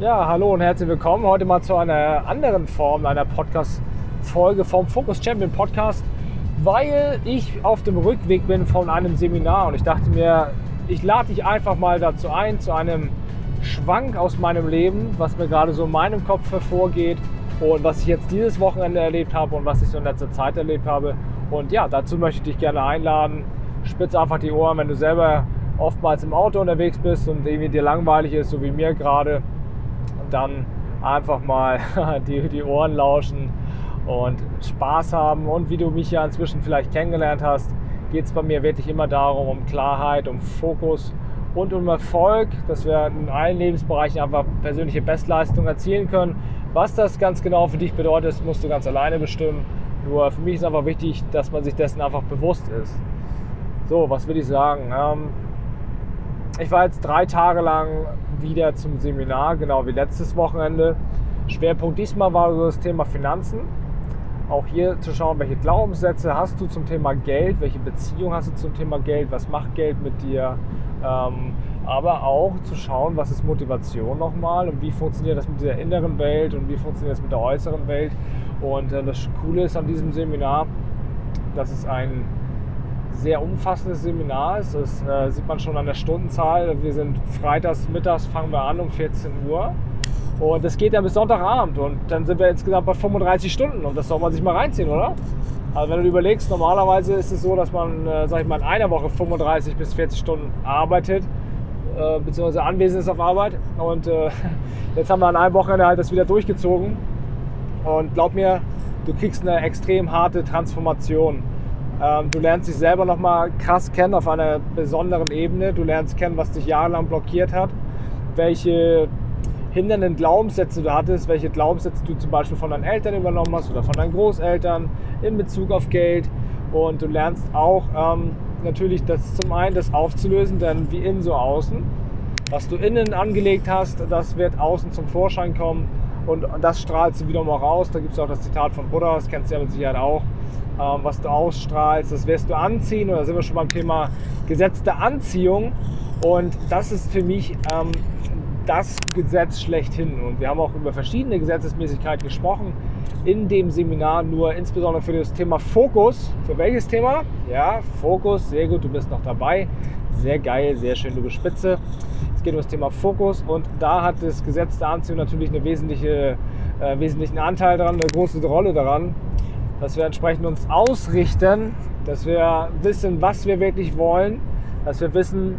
Ja, hallo und herzlich willkommen. Heute mal zu einer anderen Form einer Podcast-Folge vom Focus Champion Podcast, weil ich auf dem Rückweg bin von einem Seminar und ich dachte mir, ich lade dich einfach mal dazu ein, zu einem Schwank aus meinem Leben, was mir gerade so in meinem Kopf hervorgeht und was ich jetzt dieses Wochenende erlebt habe und was ich so in letzter Zeit erlebt habe. Und ja, dazu möchte ich dich gerne einladen. Spitz einfach die Ohren, wenn du selber oftmals im Auto unterwegs bist und irgendwie dir langweilig ist, so wie mir gerade, dann einfach mal die, die Ohren lauschen und Spaß haben. Und wie du mich ja inzwischen vielleicht kennengelernt hast, geht es bei mir wirklich immer darum, um Klarheit, um Fokus und um Erfolg, dass wir in allen Lebensbereichen einfach persönliche Bestleistungen erzielen können. Was das ganz genau für dich bedeutet, musst du ganz alleine bestimmen. Nur für mich ist einfach wichtig, dass man sich dessen einfach bewusst ist. So, was will ich sagen? Ähm, ich war jetzt drei Tage lang wieder zum Seminar, genau wie letztes Wochenende. Schwerpunkt diesmal war das Thema Finanzen. Auch hier zu schauen, welche Glaubenssätze hast du zum Thema Geld, welche Beziehung hast du zum Thema Geld, was macht Geld mit dir. Ähm, aber auch zu schauen, was ist Motivation nochmal und wie funktioniert das mit der inneren Welt und wie funktioniert das mit der äußeren Welt. Und äh, das Coole ist an diesem Seminar, dass es ein sehr umfassendes Seminar ist. Das äh, sieht man schon an der Stundenzahl. Wir sind freitags, mittags fangen wir an um 14 Uhr. Und das geht dann bis Sonntagabend. Und dann sind wir insgesamt bei 35 Stunden. Und das soll man sich mal reinziehen, oder? Also wenn du überlegst, normalerweise ist es so, dass man, äh, sag ich mal, in einer Woche 35 bis 40 Stunden arbeitet, äh, beziehungsweise anwesend ist auf Arbeit. Und äh, jetzt haben wir an einem Wochenende halt das wieder durchgezogen. Und glaub mir, du kriegst eine extrem harte Transformation du lernst dich selber nochmal krass kennen auf einer besonderen Ebene. Du lernst kennen, was dich jahrelang blockiert hat, welche hindernden Glaubenssätze du hattest, welche Glaubenssätze du zum Beispiel von deinen Eltern übernommen hast oder von deinen Großeltern in Bezug auf Geld. Und du lernst auch ähm, natürlich das zum einen das aufzulösen, denn wie innen so außen. Was du innen angelegt hast, das wird außen zum Vorschein kommen und das strahlst du wieder mal raus. Da gibt es auch das Zitat von Buddha, das kennst du ja mit Sicherheit auch. Ähm, was du ausstrahlst, das wirst du anziehen. Und da sind wir schon beim Thema Gesetz der Anziehung. Und das ist für mich ähm, das Gesetz schlechthin. Und wir haben auch über verschiedene Gesetzesmäßigkeiten gesprochen in dem Seminar, nur insbesondere für das Thema Fokus. Für welches Thema? Ja, Fokus, sehr gut, du bist noch dabei. Sehr geil, sehr schön, du bist spitze. Es geht um das Thema Fokus und da hat das Gesetz der Anziehung natürlich einen wesentliche, äh, wesentlichen Anteil daran, eine große Rolle daran dass wir entsprechend uns ausrichten, dass wir wissen, was wir wirklich wollen, dass wir wissen,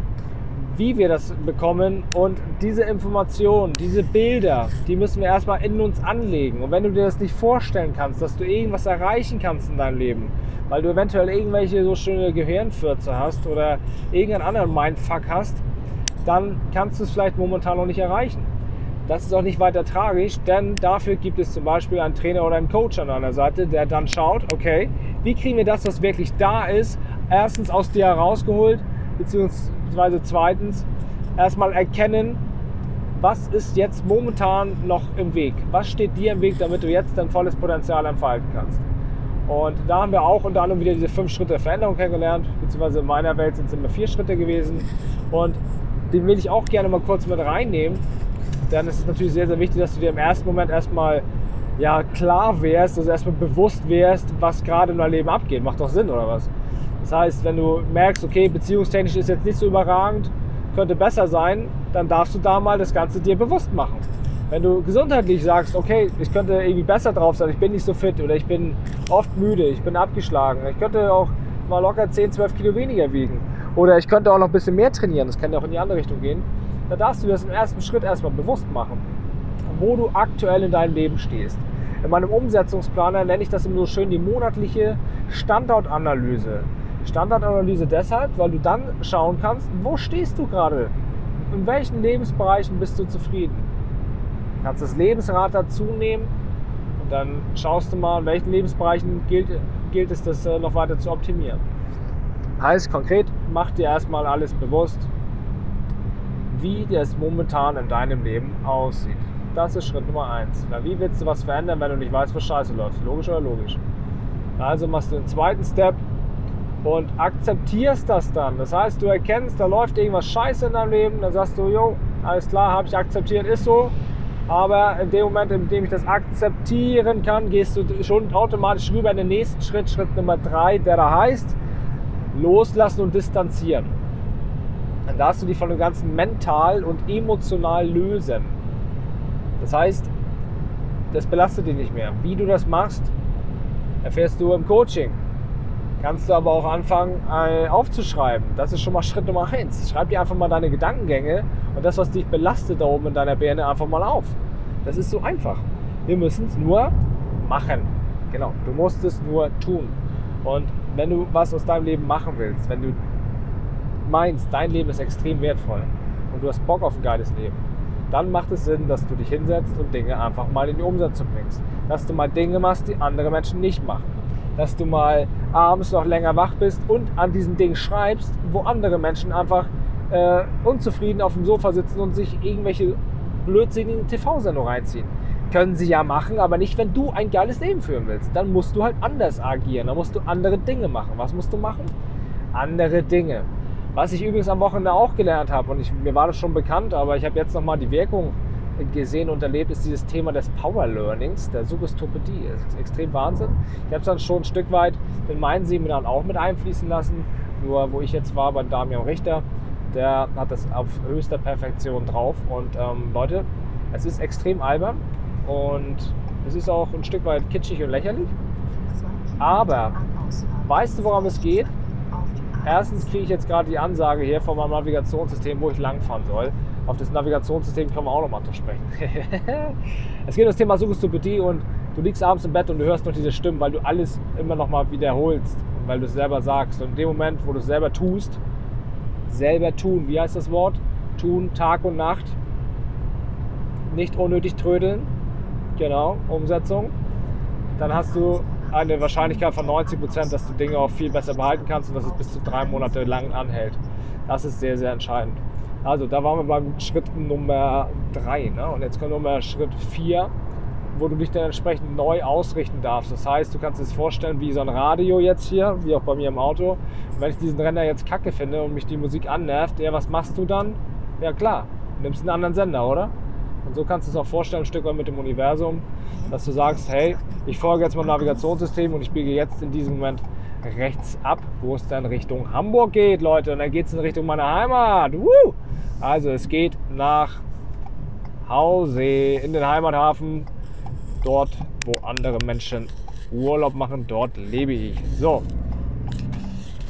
wie wir das bekommen und diese Informationen, diese Bilder, die müssen wir erstmal in uns anlegen. Und wenn du dir das nicht vorstellen kannst, dass du irgendwas erreichen kannst in deinem Leben, weil du eventuell irgendwelche so schöne Gehirnfürze hast oder irgendeinen anderen Mindfuck hast, dann kannst du es vielleicht momentan noch nicht erreichen. Das ist auch nicht weiter tragisch, denn dafür gibt es zum Beispiel einen Trainer oder einen Coach an deiner Seite, der dann schaut, okay, wie kriegen wir das, was wirklich da ist, erstens aus dir herausgeholt, beziehungsweise zweitens erstmal erkennen, was ist jetzt momentan noch im Weg? Was steht dir im Weg, damit du jetzt dein volles Potenzial entfalten kannst? Und da haben wir auch unter anderem wieder diese fünf Schritte der Veränderung kennengelernt, beziehungsweise in meiner Welt sind es immer vier Schritte gewesen. Und den will ich auch gerne mal kurz mit reinnehmen, dann ist es natürlich sehr, sehr wichtig, dass du dir im ersten Moment erstmal ja, klar wärst, also erstmal bewusst wärst, was gerade in deinem Leben abgeht. Macht doch Sinn, oder was? Das heißt, wenn du merkst, okay, beziehungstechnisch ist jetzt nicht so überragend, könnte besser sein, dann darfst du da mal das Ganze dir bewusst machen. Wenn du gesundheitlich sagst, okay, ich könnte irgendwie besser drauf sein, ich bin nicht so fit oder ich bin oft müde, ich bin abgeschlagen, ich könnte auch mal locker 10, 12 Kilo weniger wiegen oder ich könnte auch noch ein bisschen mehr trainieren, das kann ja auch in die andere Richtung gehen, da darfst du das im ersten Schritt erstmal bewusst machen, wo du aktuell in deinem Leben stehst. In meinem Umsetzungsplaner nenne ich das immer so schön die monatliche Standortanalyse. Standortanalyse deshalb, weil du dann schauen kannst, wo stehst du gerade? In welchen Lebensbereichen bist du zufrieden? Du kannst das Lebensrad dazu nehmen und dann schaust du mal, in welchen Lebensbereichen gilt, gilt es, das äh, noch weiter zu optimieren. Heißt konkret, mach dir erstmal alles bewusst, wie das momentan in deinem Leben aussieht. Das ist Schritt Nummer eins. Wie willst du was verändern, wenn du nicht weißt, was scheiße läuft? Logisch oder logisch? Also machst du den zweiten Step und akzeptierst das dann. Das heißt, du erkennst, da läuft irgendwas scheiße in deinem Leben, dann sagst du, jo, alles klar, habe ich akzeptiert, ist so. Aber in dem Moment, in dem ich das akzeptieren kann, gehst du schon automatisch rüber in den nächsten Schritt, Schritt Nummer drei, der da heißt, loslassen und distanzieren. Dann darfst du dich von dem Ganzen mental und emotional lösen. Das heißt, das belastet dich nicht mehr. Wie du das machst, erfährst du im Coaching. Kannst du aber auch anfangen äh, aufzuschreiben. Das ist schon mal Schritt Nummer eins. Schreib dir einfach mal deine Gedankengänge und das, was dich belastet da oben in deiner Birne, einfach mal auf. Das ist so einfach. Wir müssen es nur machen. Genau, du musst es nur tun. Und wenn du was aus deinem Leben machen willst, wenn du meinst, dein Leben ist extrem wertvoll und du hast Bock auf ein geiles Leben, dann macht es Sinn, dass du dich hinsetzt und Dinge einfach mal in die Umsetzung bringst. Dass du mal Dinge machst, die andere Menschen nicht machen. Dass du mal abends noch länger wach bist und an diesen Dingen schreibst, wo andere Menschen einfach äh, unzufrieden auf dem Sofa sitzen und sich irgendwelche blödsinnigen TV-Sendungen reinziehen. Können sie ja machen, aber nicht, wenn du ein geiles Leben führen willst. Dann musst du halt anders agieren, dann musst du andere Dinge machen. Was musst du machen? Andere Dinge. Was ich übrigens am Wochenende auch gelernt habe, und ich, mir war das schon bekannt, aber ich habe jetzt nochmal die Wirkung gesehen und erlebt, ist dieses Thema des Power Learnings, der Suggestopädie. Das ist extrem Wahnsinn. Ich habe es dann schon ein Stück weit in meinen Seminaren auch mit einfließen lassen. Nur wo ich jetzt war bei Damian Richter, der hat das auf höchster Perfektion drauf. Und ähm, Leute, es ist extrem albern und es ist auch ein Stück weit kitschig und lächerlich. Aber weißt du, worum es geht? Erstens kriege ich jetzt gerade die Ansage hier von meinem Navigationssystem, wo ich langfahren soll. Auf das Navigationssystem können wir auch nochmal sprechen. es geht um das Thema Suggestopädie und du liegst abends im Bett und du hörst noch diese Stimmen, weil du alles immer nochmal wiederholst, weil du es selber sagst. Und in dem Moment, wo du es selber tust, selber tun, wie heißt das Wort? Tun Tag und Nacht. Nicht unnötig trödeln. Genau, Umsetzung. Dann hast du eine Wahrscheinlichkeit von 90 Prozent, dass du Dinge auch viel besser behalten kannst und dass es bis zu drei Monate lang anhält. Das ist sehr, sehr entscheidend. Also da waren wir beim Schritt Nummer drei. Ne? Und jetzt kommt Nummer Schritt vier, wo du dich dann entsprechend neu ausrichten darfst. Das heißt, du kannst es vorstellen wie so ein Radio jetzt hier, wie auch bei mir im Auto. Wenn ich diesen Renner jetzt kacke finde und mich die Musik annervt, ja, was machst du dann? Ja klar, nimmst einen anderen Sender, oder? Und so kannst du es auch vorstellen, ein Stück weit mit dem Universum, dass du sagst, hey, ich folge jetzt meinem Navigationssystem und ich biege jetzt in diesem Moment rechts ab, wo es dann Richtung Hamburg geht, Leute. Und dann geht es in Richtung meiner Heimat. Woo! Also es geht nach Hause, in den Heimathafen, dort, wo andere Menschen Urlaub machen, dort lebe ich. So,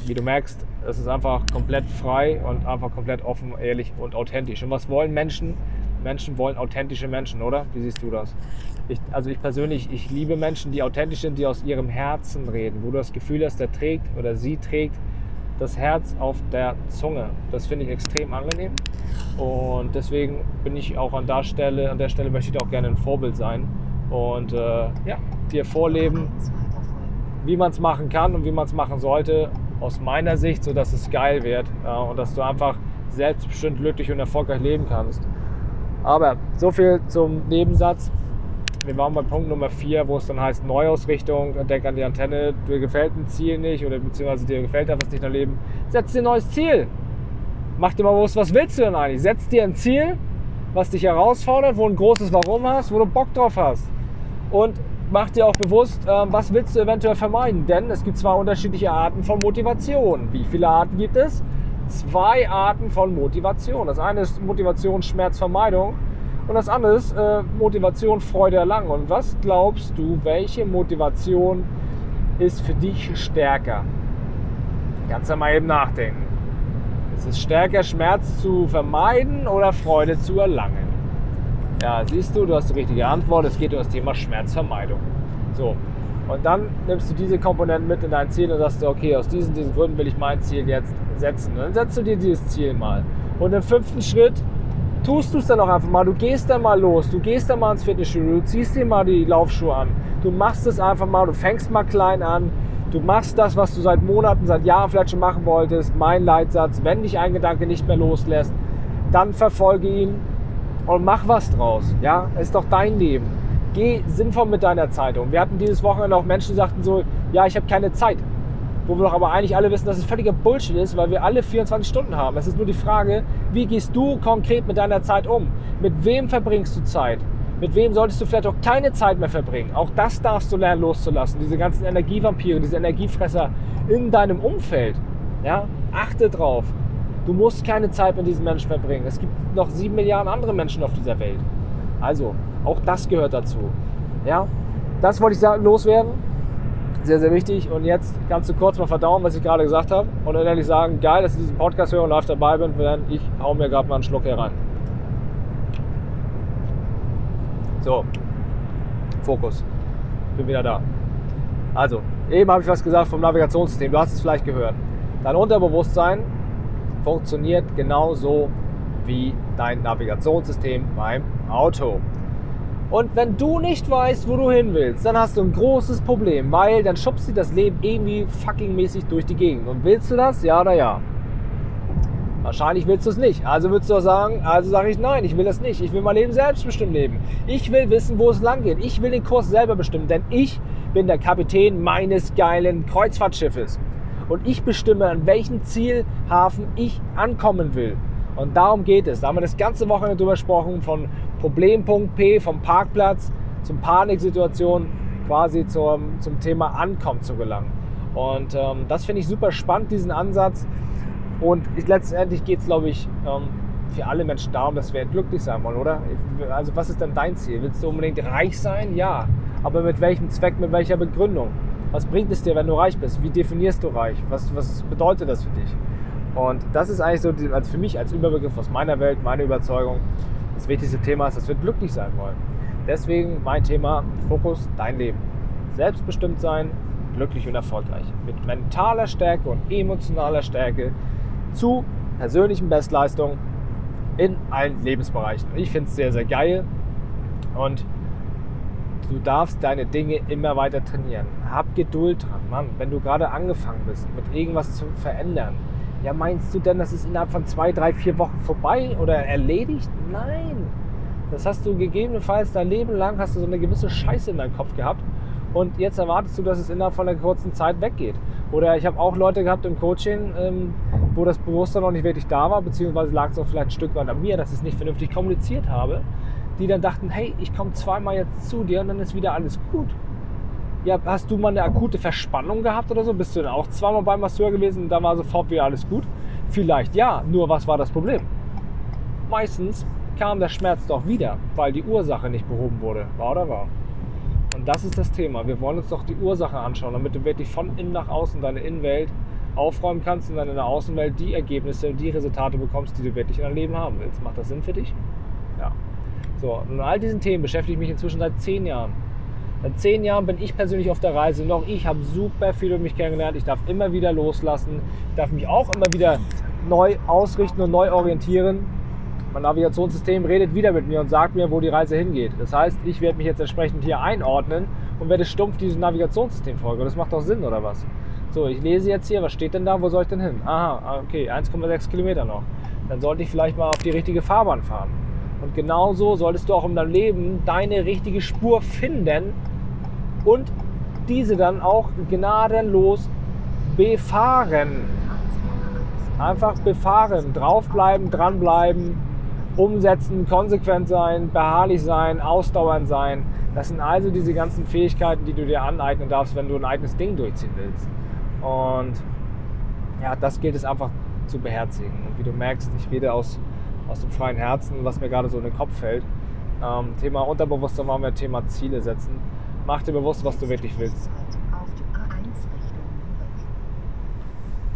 wie du merkst, es ist einfach komplett frei und einfach komplett offen, ehrlich und authentisch. Und was wollen Menschen? Menschen wollen authentische Menschen, oder? Wie siehst du das? Ich, also ich persönlich, ich liebe Menschen, die authentisch sind, die aus ihrem Herzen reden, wo du das Gefühl hast, der trägt oder sie trägt das Herz auf der Zunge. Das finde ich extrem angenehm. Und deswegen bin ich auch an der Stelle, an der Stelle möchte ich auch gerne ein Vorbild sein und äh, ja, dir vorleben, wie man es machen kann und wie man es machen sollte, aus meiner Sicht, sodass es geil wird ja, und dass du einfach selbstbestimmt glücklich und erfolgreich leben kannst. Aber so viel zum Nebensatz. Wir waren bei Punkt Nummer 4, wo es dann heißt Neuausrichtung, denk an die Antenne, dir gefällt ein Ziel nicht oder beziehungsweise dir gefällt etwas nicht erleben. Setz dir ein neues Ziel. Mach dir mal bewusst, was willst du denn eigentlich? Setz dir ein Ziel, was dich herausfordert, wo ein großes Warum hast, wo du Bock drauf hast. Und mach dir auch bewusst, ähm, was willst du eventuell vermeiden. Denn es gibt zwei unterschiedliche Arten von Motivation. Wie viele Arten gibt es? Zwei Arten von Motivation. Das eine ist Motivation, Schmerzvermeidung und das andere ist äh, Motivation, Freude erlangen. Und was glaubst du, welche Motivation ist für dich stärker? Kannst du mal eben nachdenken. Ist es stärker, Schmerz zu vermeiden oder Freude zu erlangen? Ja, siehst du, du hast die richtige Antwort. Es geht um das Thema Schmerzvermeidung. So, und dann nimmst du diese Komponenten mit in dein Ziel und sagst du, okay, aus diesen, diesen Gründen will ich mein Ziel jetzt setzen. Und dann setzt du dir dieses Ziel mal. Und im fünften Schritt tust du es dann auch einfach mal. Du gehst dann mal los, du gehst dann mal ins Fitnessstudio, du ziehst dir mal die Laufschuhe an. Du machst es einfach mal, du fängst mal klein an. Du machst das, was du seit Monaten, seit Jahren vielleicht schon machen wolltest. Mein Leitsatz, wenn dich ein Gedanke nicht mehr loslässt, dann verfolge ihn und mach was draus. Ja, es ist doch dein Leben geh sinnvoll mit deiner Zeit um. Wir hatten dieses Wochenende auch Menschen, die sagten so, ja, ich habe keine Zeit. Wo wir doch aber eigentlich alle wissen, dass es völliger Bullshit ist, weil wir alle 24 Stunden haben. Es ist nur die Frage, wie gehst du konkret mit deiner Zeit um? Mit wem verbringst du Zeit? Mit wem solltest du vielleicht auch keine Zeit mehr verbringen? Auch das darfst du lernen loszulassen. Diese ganzen Energievampire, diese Energiefresser in deinem Umfeld. Ja? Achte drauf. Du musst keine Zeit mit diesen Menschen verbringen. Es gibt noch sieben Milliarden andere Menschen auf dieser Welt. Also, auch das gehört dazu. Ja? Das wollte ich loswerden. Sehr, sehr wichtig. Und jetzt kannst du kurz mal verdauen, was ich gerade gesagt habe. Und dann ehrlich sagen, geil, dass ich diesen Podcast höre und live dabei bin, während ich hau mir gerade mal einen Schluck hier rein. So, Fokus. Bin wieder da. Also, eben habe ich was gesagt vom Navigationssystem. Du hast es vielleicht gehört. Dein Unterbewusstsein funktioniert genauso wie dein Navigationssystem beim Auto. Und wenn du nicht weißt, wo du hin willst, dann hast du ein großes Problem, weil dann schubst du das Leben irgendwie fucking mäßig durch die Gegend. Und willst du das? Ja oder ja? Wahrscheinlich willst du es nicht. Also würdest du auch sagen, also sage ich nein, ich will das nicht. Ich will mein Leben selbstbestimmt leben. Ich will wissen, wo es lang geht. Ich will den Kurs selber bestimmen, denn ich bin der Kapitän meines geilen Kreuzfahrtschiffes. Und ich bestimme, an welchem Zielhafen ich ankommen will. Und darum geht es. Da haben wir das ganze Wochenende drüber gesprochen, von Problempunkt P, vom Parkplatz zum Paniksituation, quasi zum, zum Thema Ankommen zu gelangen. Und ähm, das finde ich super spannend, diesen Ansatz. Und ich, letztendlich geht es, glaube ich, ähm, für alle Menschen darum, dass wir glücklich sein wollen, oder? Also was ist denn dein Ziel? Willst du unbedingt reich sein? Ja. Aber mit welchem Zweck, mit welcher Begründung? Was bringt es dir, wenn du reich bist? Wie definierst du reich? Was, was bedeutet das für dich? Und das ist eigentlich so also für mich als Überbegriff aus meiner Welt, meine Überzeugung, das wichtigste Thema ist, dass wir glücklich sein wollen. Deswegen mein Thema Fokus, dein Leben. Selbstbestimmt sein, glücklich und erfolgreich. Mit mentaler Stärke und emotionaler Stärke zu persönlichen Bestleistungen in allen Lebensbereichen. Ich finde es sehr, sehr geil und du darfst deine Dinge immer weiter trainieren. Hab Geduld dran, Mann. Wenn du gerade angefangen bist, mit irgendwas zu verändern, ja, meinst du denn, das ist innerhalb von zwei, drei, vier Wochen vorbei oder erledigt? Nein. Das hast du gegebenenfalls dein Leben lang hast du so eine gewisse Scheiße in deinem Kopf gehabt und jetzt erwartest du, dass es innerhalb von einer kurzen Zeit weggeht. Oder ich habe auch Leute gehabt im Coaching, ähm, wo das Bewusstsein noch nicht wirklich da war, beziehungsweise lag es auch vielleicht ein Stück weit an mir, dass ich es nicht vernünftig kommuniziert habe, die dann dachten, hey, ich komme zweimal jetzt zu dir und dann ist wieder alles gut. Ja, hast du mal eine akute Verspannung gehabt oder so? Bist du dann auch zweimal beim Masseur gewesen und da war sofort wieder alles gut? Vielleicht ja, nur was war das Problem? Meistens kam der Schmerz doch wieder, weil die Ursache nicht behoben wurde. War oder war? Und das ist das Thema. Wir wollen uns doch die Ursache anschauen, damit du wirklich von innen nach außen deine Innenwelt aufräumen kannst und dann in der Außenwelt die Ergebnisse und die Resultate bekommst, die du wirklich in deinem Leben haben willst. Macht das Sinn für dich? Ja. So, und all diesen Themen beschäftige ich mich inzwischen seit zehn Jahren. Seit zehn Jahren bin ich persönlich auf der Reise. Noch ich habe super viel über mich kennengelernt. Ich darf immer wieder loslassen. Ich darf mich auch immer wieder neu ausrichten und neu orientieren. Mein Navigationssystem redet wieder mit mir und sagt mir, wo die Reise hingeht. Das heißt, ich werde mich jetzt entsprechend hier einordnen und werde stumpf diesem Navigationssystem folgen. Das macht doch Sinn, oder was? So, ich lese jetzt hier, was steht denn da? Wo soll ich denn hin? Aha, okay, 1,6 Kilometer noch. Dann sollte ich vielleicht mal auf die richtige Fahrbahn fahren. Und genauso solltest du auch in deinem Leben deine richtige Spur finden und diese dann auch gnadenlos befahren. Einfach befahren, draufbleiben, dranbleiben, umsetzen, konsequent sein, beharrlich sein, ausdauernd sein. Das sind also diese ganzen Fähigkeiten, die du dir aneignen darfst, wenn du ein eigenes Ding durchziehen willst. Und ja, das gilt es einfach zu beherzigen. Und wie du merkst, ich rede aus aus dem freien Herzen, was mir gerade so in den Kopf fällt. Ähm, Thema Unterbewusstsein waren wir Thema Ziele setzen. Mach dir bewusst, was du wirklich willst.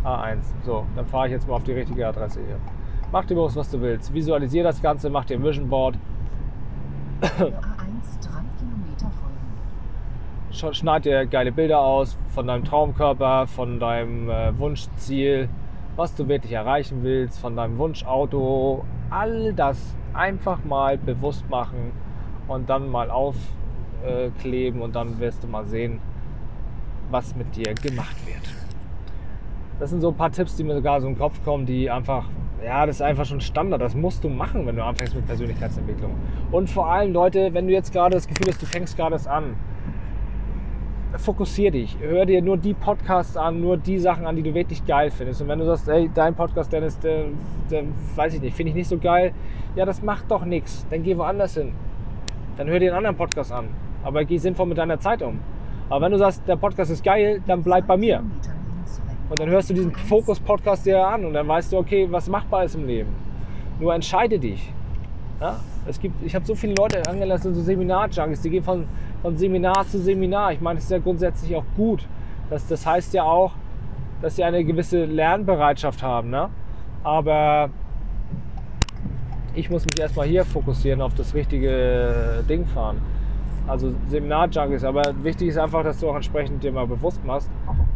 A1. So, dann fahre ich jetzt mal auf die richtige Adresse hier. Mach dir bewusst, was du willst. Visualisier das Ganze, mach dir ein Vision Board. Schneid dir geile Bilder aus von deinem Traumkörper, von deinem äh, Wunschziel, was du wirklich erreichen willst, von deinem Wunschauto, all das einfach mal bewusst machen und dann mal aufkleben und dann wirst du mal sehen, was mit dir gemacht wird. Das sind so ein paar Tipps, die mir sogar so im Kopf kommen, die einfach, ja, das ist einfach schon Standard. Das musst du machen, wenn du anfängst mit Persönlichkeitsentwicklung. Und vor allem, Leute, wenn du jetzt gerade das Gefühl hast, du fängst gerade an, fokussier dich. Hör dir nur die Podcasts an, nur die Sachen an, die du wirklich geil findest. Und wenn du sagst, ey, dein Podcast, Dennis, der, der weiß ich nicht, finde ich nicht so geil, ja, das macht doch nichts. Dann geh woanders hin. dann hör dir einen anderen Podcast an. Aber geh sinnvoll mit deiner Zeit um. Aber wenn du sagst, der Podcast ist geil, dann bleib bei mir. Und dann hörst du diesen Fokus-Podcast dir an und dann weißt du, okay, was machbar ist im Leben. Nur entscheide dich. Ja? Es gibt, ich habe so viele Leute angelassen, so Seminar-Junkies, die gehen von, von Seminar zu Seminar. Ich meine, das ist ja grundsätzlich auch gut. Das, das heißt ja auch, dass sie eine gewisse Lernbereitschaft haben. Ne? Aber ich muss mich erstmal hier fokussieren, auf das richtige Ding fahren. Also Seminar-Junkies. Aber wichtig ist einfach, dass du auch entsprechend dir mal bewusst machst,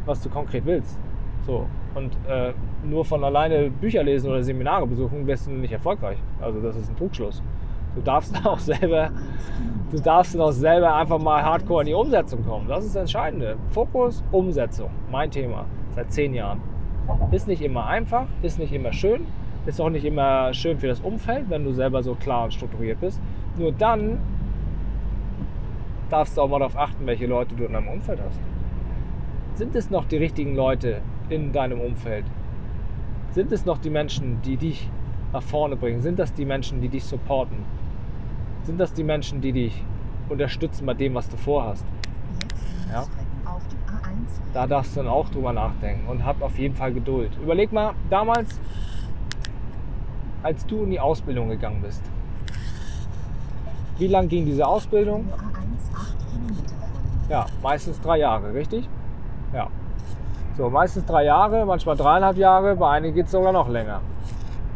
was du konkret willst. So. Und äh, nur von alleine Bücher lesen oder Seminare besuchen, wirst du nicht erfolgreich. Also das ist ein Trugschluss. Du darfst auch selber, du darfst auch selber einfach mal hardcore in die Umsetzung kommen. Das ist das Entscheidende. Fokus, Umsetzung. Mein Thema. Seit zehn Jahren. Ist nicht immer einfach, ist nicht immer schön, ist auch nicht immer schön für das Umfeld, wenn du selber so klar und strukturiert bist. Nur dann darfst du auch mal darauf achten, welche Leute du in deinem Umfeld hast. Sind es noch die richtigen Leute in deinem Umfeld? Sind es noch die Menschen, die dich nach vorne bringen? Sind das die Menschen, die dich supporten? Sind das die Menschen, die dich unterstützen bei dem, was du vorhast? Ja? Da darfst du dann auch drüber nachdenken und hab auf jeden Fall Geduld. Überleg mal, damals, als du in die Ausbildung gegangen bist, wie lang ging diese Ausbildung? Ja, meistens drei Jahre, richtig? Ja. So, meistens drei Jahre, manchmal dreieinhalb Jahre, bei einigen geht es sogar noch länger.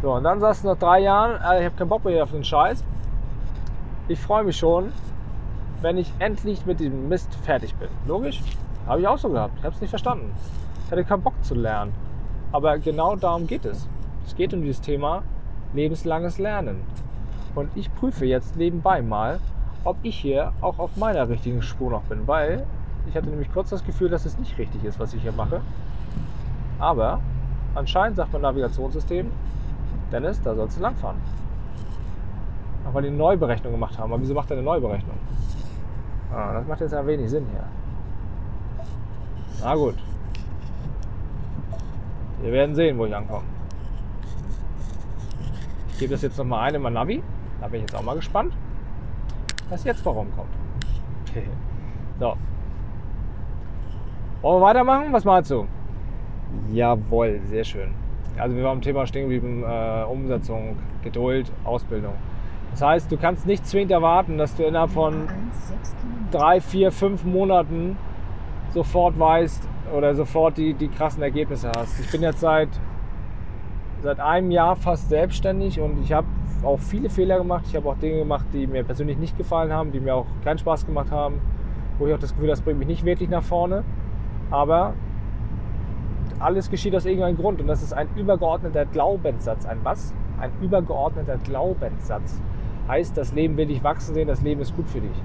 So, und dann sagst du nach drei Jahren, äh, ich habe keinen Bock mehr auf den Scheiß. Ich freue mich schon, wenn ich endlich mit diesem Mist fertig bin. Logisch? Habe ich auch so gehabt. Ich habe es nicht verstanden. Ich hatte keinen Bock zu lernen. Aber genau darum geht es. Es geht um dieses Thema lebenslanges Lernen. Und ich prüfe jetzt nebenbei mal, ob ich hier auch auf meiner richtigen Spur noch bin, weil ich hatte nämlich kurz das Gefühl, dass es nicht richtig ist, was ich hier mache. Aber anscheinend sagt mein Navigationssystem, Dennis, da sollst du langfahren. Auch weil die eine Neuberechnung gemacht haben. Aber wieso macht er eine Neuberechnung? Ah, das macht jetzt ja wenig Sinn hier. Na gut. Wir werden sehen, wo ich ankomme. Ich gebe das jetzt nochmal ein in mein Navi. Da bin ich jetzt auch mal gespannt, was jetzt warum kommt. so, wollen wir weitermachen? Was meinst du? Jawohl, sehr schön. Also wir waren am Thema stehen geblieben, äh, Umsetzung, Geduld, Ausbildung. Das heißt, du kannst nicht zwingend erwarten, dass du innerhalb von drei, vier, fünf Monaten sofort weißt oder sofort die, die krassen Ergebnisse hast. Ich bin jetzt seit, seit einem Jahr fast selbstständig und ich habe auch viele Fehler gemacht. Ich habe auch Dinge gemacht, die mir persönlich nicht gefallen haben, die mir auch keinen Spaß gemacht haben, wo ich auch das Gefühl, das bringt mich nicht wirklich nach vorne. Aber alles geschieht aus irgendeinem Grund und das ist ein übergeordneter Glaubenssatz. Ein was? Ein übergeordneter Glaubenssatz. Heißt, das Leben will dich wachsen sehen, das Leben ist gut für dich.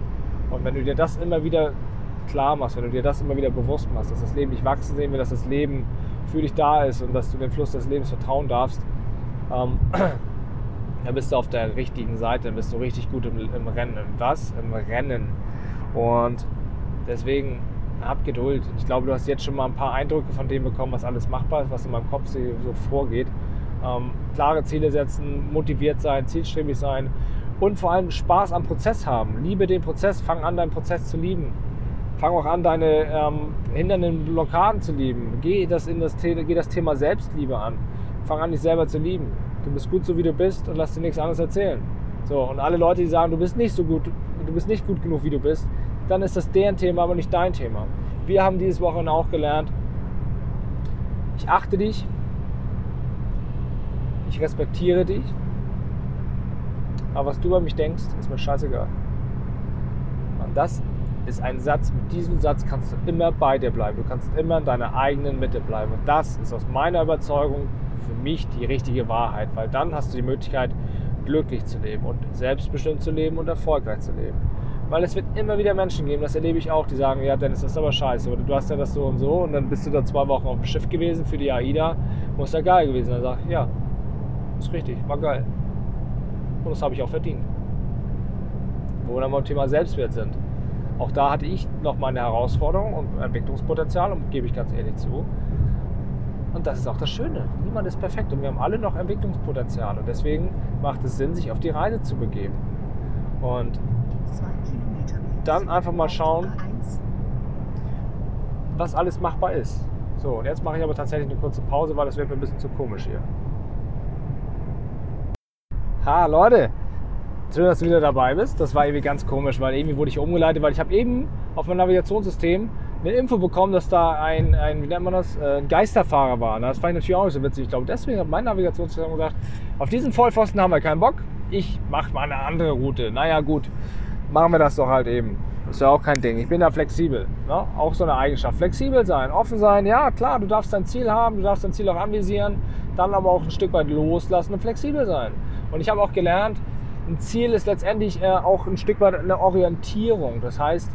Und wenn du dir das immer wieder klar machst, wenn du dir das immer wieder bewusst machst, dass das Leben dich wachsen sehen will, dass das Leben für dich da ist und dass du dem Fluss des Lebens vertrauen darfst, ähm, dann bist du auf der richtigen Seite, dann bist du richtig gut im, im Rennen. Im was? Im Rennen. Und deswegen hab Geduld. Ich glaube, du hast jetzt schon mal ein paar Eindrücke von dem bekommen, was alles machbar ist, was in meinem Kopf so vorgeht. Ähm, klare Ziele setzen, motiviert sein, zielstrebig sein und vor allem Spaß am Prozess haben. Liebe den Prozess, fang an, deinen Prozess zu lieben. Fang auch an, deine ähm, hindernden Blockaden zu lieben. Geh das, in das, geh das Thema Selbstliebe an. Fang an, dich selber zu lieben. Du bist gut so, wie du bist und lass dir nichts anderes erzählen. So, und alle Leute, die sagen, du bist nicht so gut, du bist nicht gut genug, wie du bist, dann ist das deren Thema, aber nicht dein Thema. Wir haben dieses Wochenende auch gelernt, ich achte dich, ich respektiere dich, aber was du über mich denkst, ist mir scheißegal. Und das ist ein Satz, mit diesem Satz kannst du immer bei dir bleiben. Du kannst immer in deiner eigenen Mitte bleiben. Und das ist aus meiner Überzeugung für mich die richtige Wahrheit, weil dann hast du die Möglichkeit, glücklich zu leben und selbstbestimmt zu leben und erfolgreich zu leben. Weil es wird immer wieder Menschen geben, das erlebe ich auch, die sagen, ja Dennis, das ist aber scheiße. Oder du hast ja das so und so und dann bist du da zwei Wochen auf dem Schiff gewesen für die AIDA, muss ja geil gewesen. Dann sag ich, ja, ist richtig, war geil. Und das habe ich auch verdient. Wo wir dann beim Thema Selbstwert sind. Auch da hatte ich noch meine Herausforderung und Entwicklungspotenzial, und gebe ich ganz ehrlich zu. Und das ist auch das Schöne. Niemand ist perfekt und wir haben alle noch Entwicklungspotenzial. Und deswegen macht es Sinn, sich auf die Reise zu begeben. Und dann einfach mal schauen, was alles machbar ist. So, und jetzt mache ich aber tatsächlich eine kurze Pause, weil das wird mir ein bisschen zu komisch hier. Ha, Leute, schön, dass du wieder dabei bist. Das war irgendwie ganz komisch, weil irgendwie wurde ich umgeleitet, weil ich habe eben auf meinem Navigationssystem eine Info bekommen, dass da ein, ein wie nennt man das, äh, ein Geisterfahrer war. Das fand ich natürlich auch nicht so witzig. Ich glaube, deswegen hat mein Navigationssystem gesagt, auf diesen Vollpfosten haben wir keinen Bock. Ich mache mal eine andere Route. Naja, gut, machen wir das doch halt eben. Das ist ja auch kein Ding. Ich bin da flexibel. Ne? Auch so eine Eigenschaft. Flexibel sein, offen sein. Ja, klar, du darfst dein Ziel haben, du darfst dein Ziel auch anvisieren, dann aber auch ein Stück weit loslassen und flexibel sein. Und ich habe auch gelernt, ein Ziel ist letztendlich äh, auch ein Stück weit eine Orientierung. Das heißt,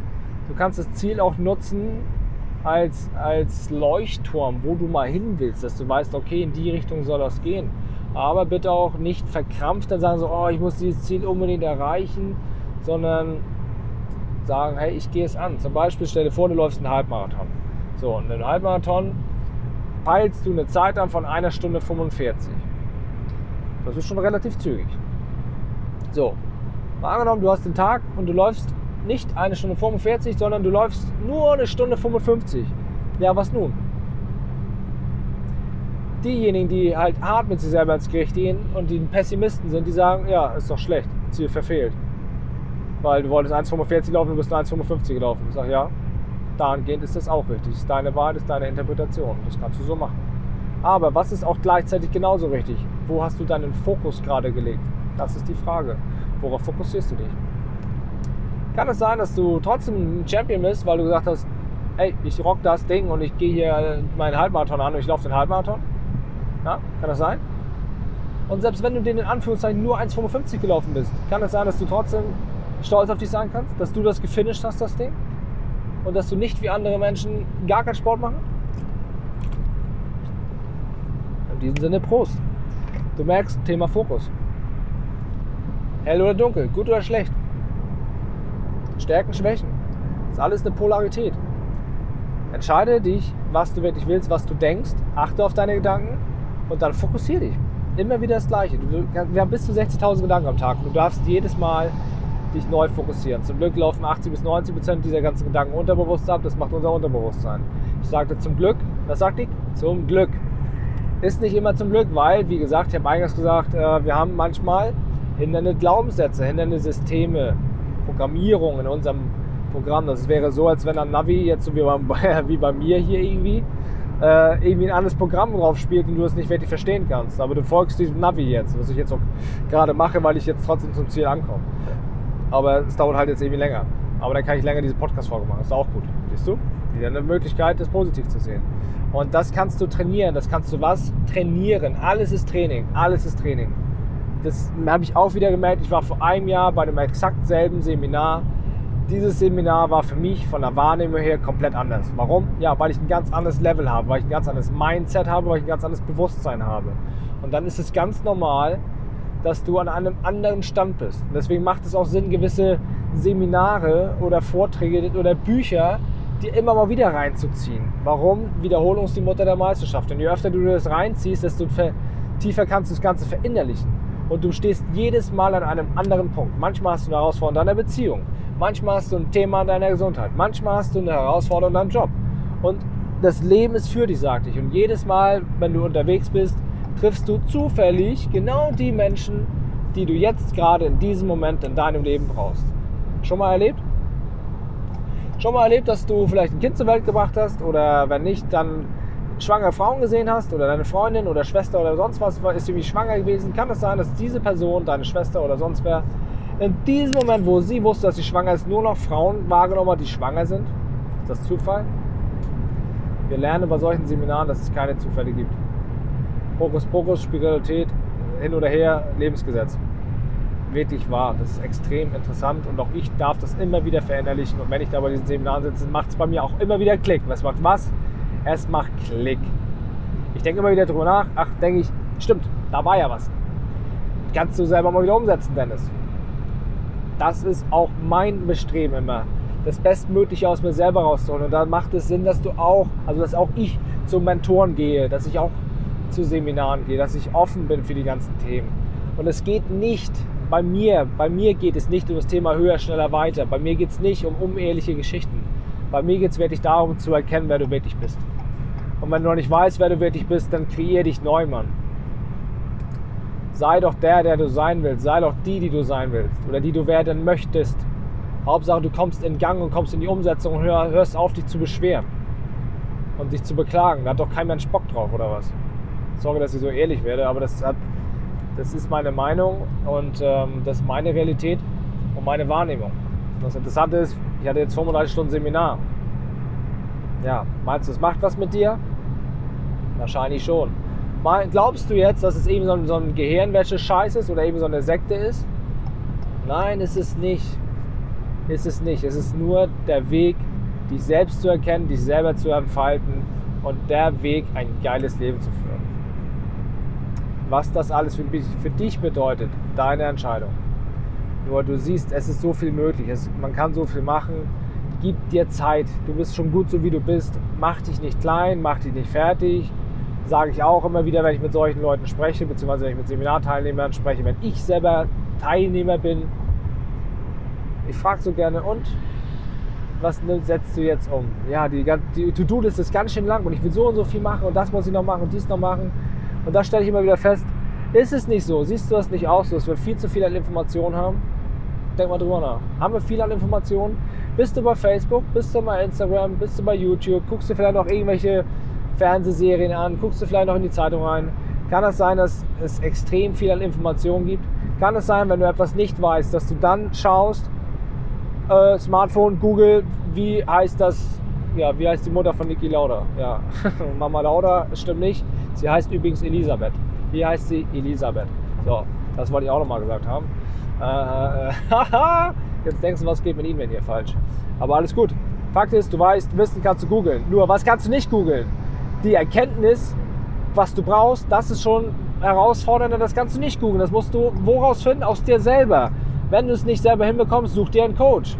du kannst das Ziel auch nutzen als, als Leuchtturm, wo du mal hin willst, dass du weißt, okay, in die Richtung soll das gehen. Aber bitte auch nicht verkrampft dann sagen so, oh, ich muss dieses Ziel unbedingt erreichen, sondern sagen, hey, ich gehe es an. Zum Beispiel stell dir vor, du läufst einen Halbmarathon. So, und einen Halbmarathon peilst du eine Zeit an von einer Stunde 45. Das ist schon relativ zügig. So, mal angenommen, du hast den Tag und du läufst nicht eine Stunde 45, sondern du läufst nur eine Stunde 55. Ja, was nun? Diejenigen, die halt hart mit sich selber ins Gericht gehen und die Pessimisten sind, die sagen, ja, ist doch schlecht, Ziel verfehlt. Weil du wolltest 1,45 laufen, du bist nur 1,55 gelaufen. Ich sage, ja, dahingehend ist das auch richtig. Das ist deine Wahrheit, das ist deine Interpretation. Das kannst du so machen. Aber was ist auch gleichzeitig genauso richtig? Wo hast du deinen Fokus gerade gelegt? Das ist die Frage. Worauf fokussierst du dich? Kann es sein, dass du trotzdem ein Champion bist, weil du gesagt hast, hey, ich rock das Ding und ich gehe hier meinen Halbmarathon an und ich laufe den Halbmarathon? Ja, kann das sein? Und selbst wenn du den in Anführungszeichen nur 1,55 gelaufen bist, kann es sein, dass du trotzdem stolz auf dich sein kannst, dass du das gefinisht hast, das Ding? Und dass du nicht wie andere Menschen gar keinen Sport machen? In diesem Sinne Prost. Du merkst, Thema Fokus. Hell oder dunkel, gut oder schlecht. Stärken, Schwächen. Das ist alles eine Polarität. Entscheide dich, was du wirklich willst, was du denkst. Achte auf deine Gedanken und dann fokussiere dich. Immer wieder das Gleiche. Wir haben bis zu 60.000 Gedanken am Tag und du darfst jedes Mal dich neu fokussieren. Zum Glück laufen 80 bis 90 Prozent dieser ganzen Gedanken unterbewusst ab. Das macht unser Unterbewusstsein. Ich sagte zum Glück, was sagte ich? Zum Glück. Ist nicht immer zum Glück, weil, wie gesagt, ich habe eingangs gesagt, äh, wir haben manchmal hindernde Glaubenssätze, hindernde Systeme, Programmierung in unserem Programm. Das wäre so, als wenn ein Navi jetzt so wie bei, wie bei mir hier irgendwie äh, irgendwie ein anderes Programm drauf spielt und du es nicht wirklich verstehen kannst. Aber du folgst diesem Navi jetzt, was ich jetzt auch gerade mache, weil ich jetzt trotzdem zum Ziel ankomme. Aber es dauert halt jetzt irgendwie länger. Aber dann kann ich länger diese Podcast-Folge machen. Das ist auch gut. Siehst du? Wieder eine Möglichkeit, das positiv zu sehen. Und das kannst du trainieren. Das kannst du was? Trainieren. Alles ist Training. Alles ist Training. Das habe ich auch wieder gemerkt. Ich war vor einem Jahr bei einem exakt selben Seminar. Dieses Seminar war für mich von der Wahrnehmung her komplett anders. Warum? Ja, weil ich ein ganz anderes Level habe, weil ich ein ganz anderes Mindset habe, weil ich ein ganz anderes Bewusstsein habe. Und dann ist es ganz normal, dass du an einem anderen Stand bist. Und deswegen macht es auch Sinn, gewisse Seminare oder Vorträge oder Bücher dir immer mal wieder reinzuziehen. Warum? Wiederholung ist die Mutter der Meisterschaft. Und je öfter du das reinziehst, desto tiefer kannst du das Ganze verinnerlichen. Und du stehst jedes Mal an einem anderen Punkt. Manchmal hast du eine Herausforderung in deiner Beziehung. Manchmal hast du ein Thema in deiner Gesundheit. Manchmal hast du eine Herausforderung in deinem Job. Und das Leben ist für dich, sagte ich. Und jedes Mal, wenn du unterwegs bist, triffst du zufällig genau die Menschen, die du jetzt gerade in diesem Moment in deinem Leben brauchst. Schon mal erlebt? Schon mal erlebt, dass du vielleicht ein Kind zur Welt gebracht hast oder wenn nicht, dann schwangere Frauen gesehen hast oder deine Freundin oder Schwester oder sonst was ist irgendwie schwanger gewesen, kann es sein, dass diese Person, deine Schwester oder sonst wer, in diesem Moment, wo sie wusste, dass sie schwanger ist, nur noch Frauen wahrgenommen hat, die schwanger sind? Ist das Zufall? Wir lernen bei solchen Seminaren, dass es keine Zufälle gibt. Hokus Pokus, Spiritualität, hin oder her, Lebensgesetz. Wirklich wahr. Das ist extrem interessant und auch ich darf das immer wieder verinnerlichen. Und wenn ich da bei diesen Seminaren sitze, macht es bei mir auch immer wieder Klick. Was macht was? Es macht Klick. Ich denke immer wieder drüber nach. Ach, denke ich, stimmt, da war ja was. Kannst du selber mal wieder umsetzen, Dennis. Das ist auch mein Bestreben immer, das Bestmögliche aus mir selber rauszuholen. Und dann macht es Sinn, dass du auch, also dass auch ich zu Mentoren gehe, dass ich auch zu Seminaren gehe, dass ich offen bin für die ganzen Themen. Und es geht nicht bei mir, bei mir geht es nicht um das Thema höher, schneller, weiter. Bei mir geht es nicht um unehrliche Geschichten. Bei mir geht es wirklich darum zu erkennen, wer du wirklich bist. Und wenn du noch nicht weißt, wer du wirklich bist, dann kreier dich neu, Mann. Sei doch der, der du sein willst. Sei doch die, die du sein willst. Oder die du werden möchtest. Hauptsache, du kommst in Gang und kommst in die Umsetzung und hörst auf, dich zu beschweren. Und dich zu beklagen. Da hat doch kein Mensch Bock drauf, oder was? Sorry, dass ich so ehrlich werde, aber das, hat, das ist meine Meinung und ähm, das ist meine Realität und meine Wahrnehmung. Das Interessante ist, ich hatte jetzt 35 Stunden Seminar. Ja, meinst du, es macht was mit dir? Wahrscheinlich schon. Glaubst du jetzt, dass es eben so ein, so ein Gehirnwäsche-Scheiß ist oder eben so eine Sekte ist? Nein, ist es nicht. Ist es nicht. Es ist nur der Weg, dich selbst zu erkennen, dich selber zu entfalten und der Weg, ein geiles Leben zu führen. Was das alles für, für dich bedeutet, deine Entscheidung. Nur du siehst, es ist so viel möglich. Es, man kann so viel machen. Gib dir Zeit. Du bist schon gut so wie du bist. Mach dich nicht klein, mach dich nicht fertig sage ich auch immer wieder, wenn ich mit solchen Leuten spreche, beziehungsweise wenn ich mit Seminarteilnehmern spreche, wenn ich selber Teilnehmer bin. Ich frage so gerne, und was setzt du jetzt um? Ja, die, die To-Do-Liste ist ganz schön lang und ich will so und so viel machen und das muss ich noch machen und dies noch machen. Und da stelle ich immer wieder fest, ist es nicht so? Siehst du das nicht auch so, dass wir viel zu viel an Informationen haben? Denk mal drüber nach. Haben wir viel an Informationen? Bist du bei Facebook? Bist du bei Instagram? Bist du bei YouTube? Guckst du vielleicht noch irgendwelche Fernsehserien an, guckst du vielleicht noch in die Zeitung rein. Kann es sein, dass es extrem viel an Informationen gibt? Kann es sein, wenn du etwas nicht weißt, dass du dann schaust, äh, Smartphone, Google, wie heißt das, ja, wie heißt die Mutter von Niki Lauda? Ja, Mama Lauda, stimmt nicht. Sie heißt übrigens Elisabeth. Wie heißt sie? Elisabeth. So, das wollte ich auch nochmal gesagt haben. Äh, äh jetzt denkst du, was geht mit Ihnen, wenn hier falsch. Aber alles gut. Fakt ist, du weißt, Wissen kannst du googeln. Nur, was kannst du nicht googeln? die Erkenntnis, was du brauchst, das ist schon herausfordernder. Das kannst du nicht googeln. Das musst du woraus finden? Aus dir selber. Wenn du es nicht selber hinbekommst, such dir einen Coach.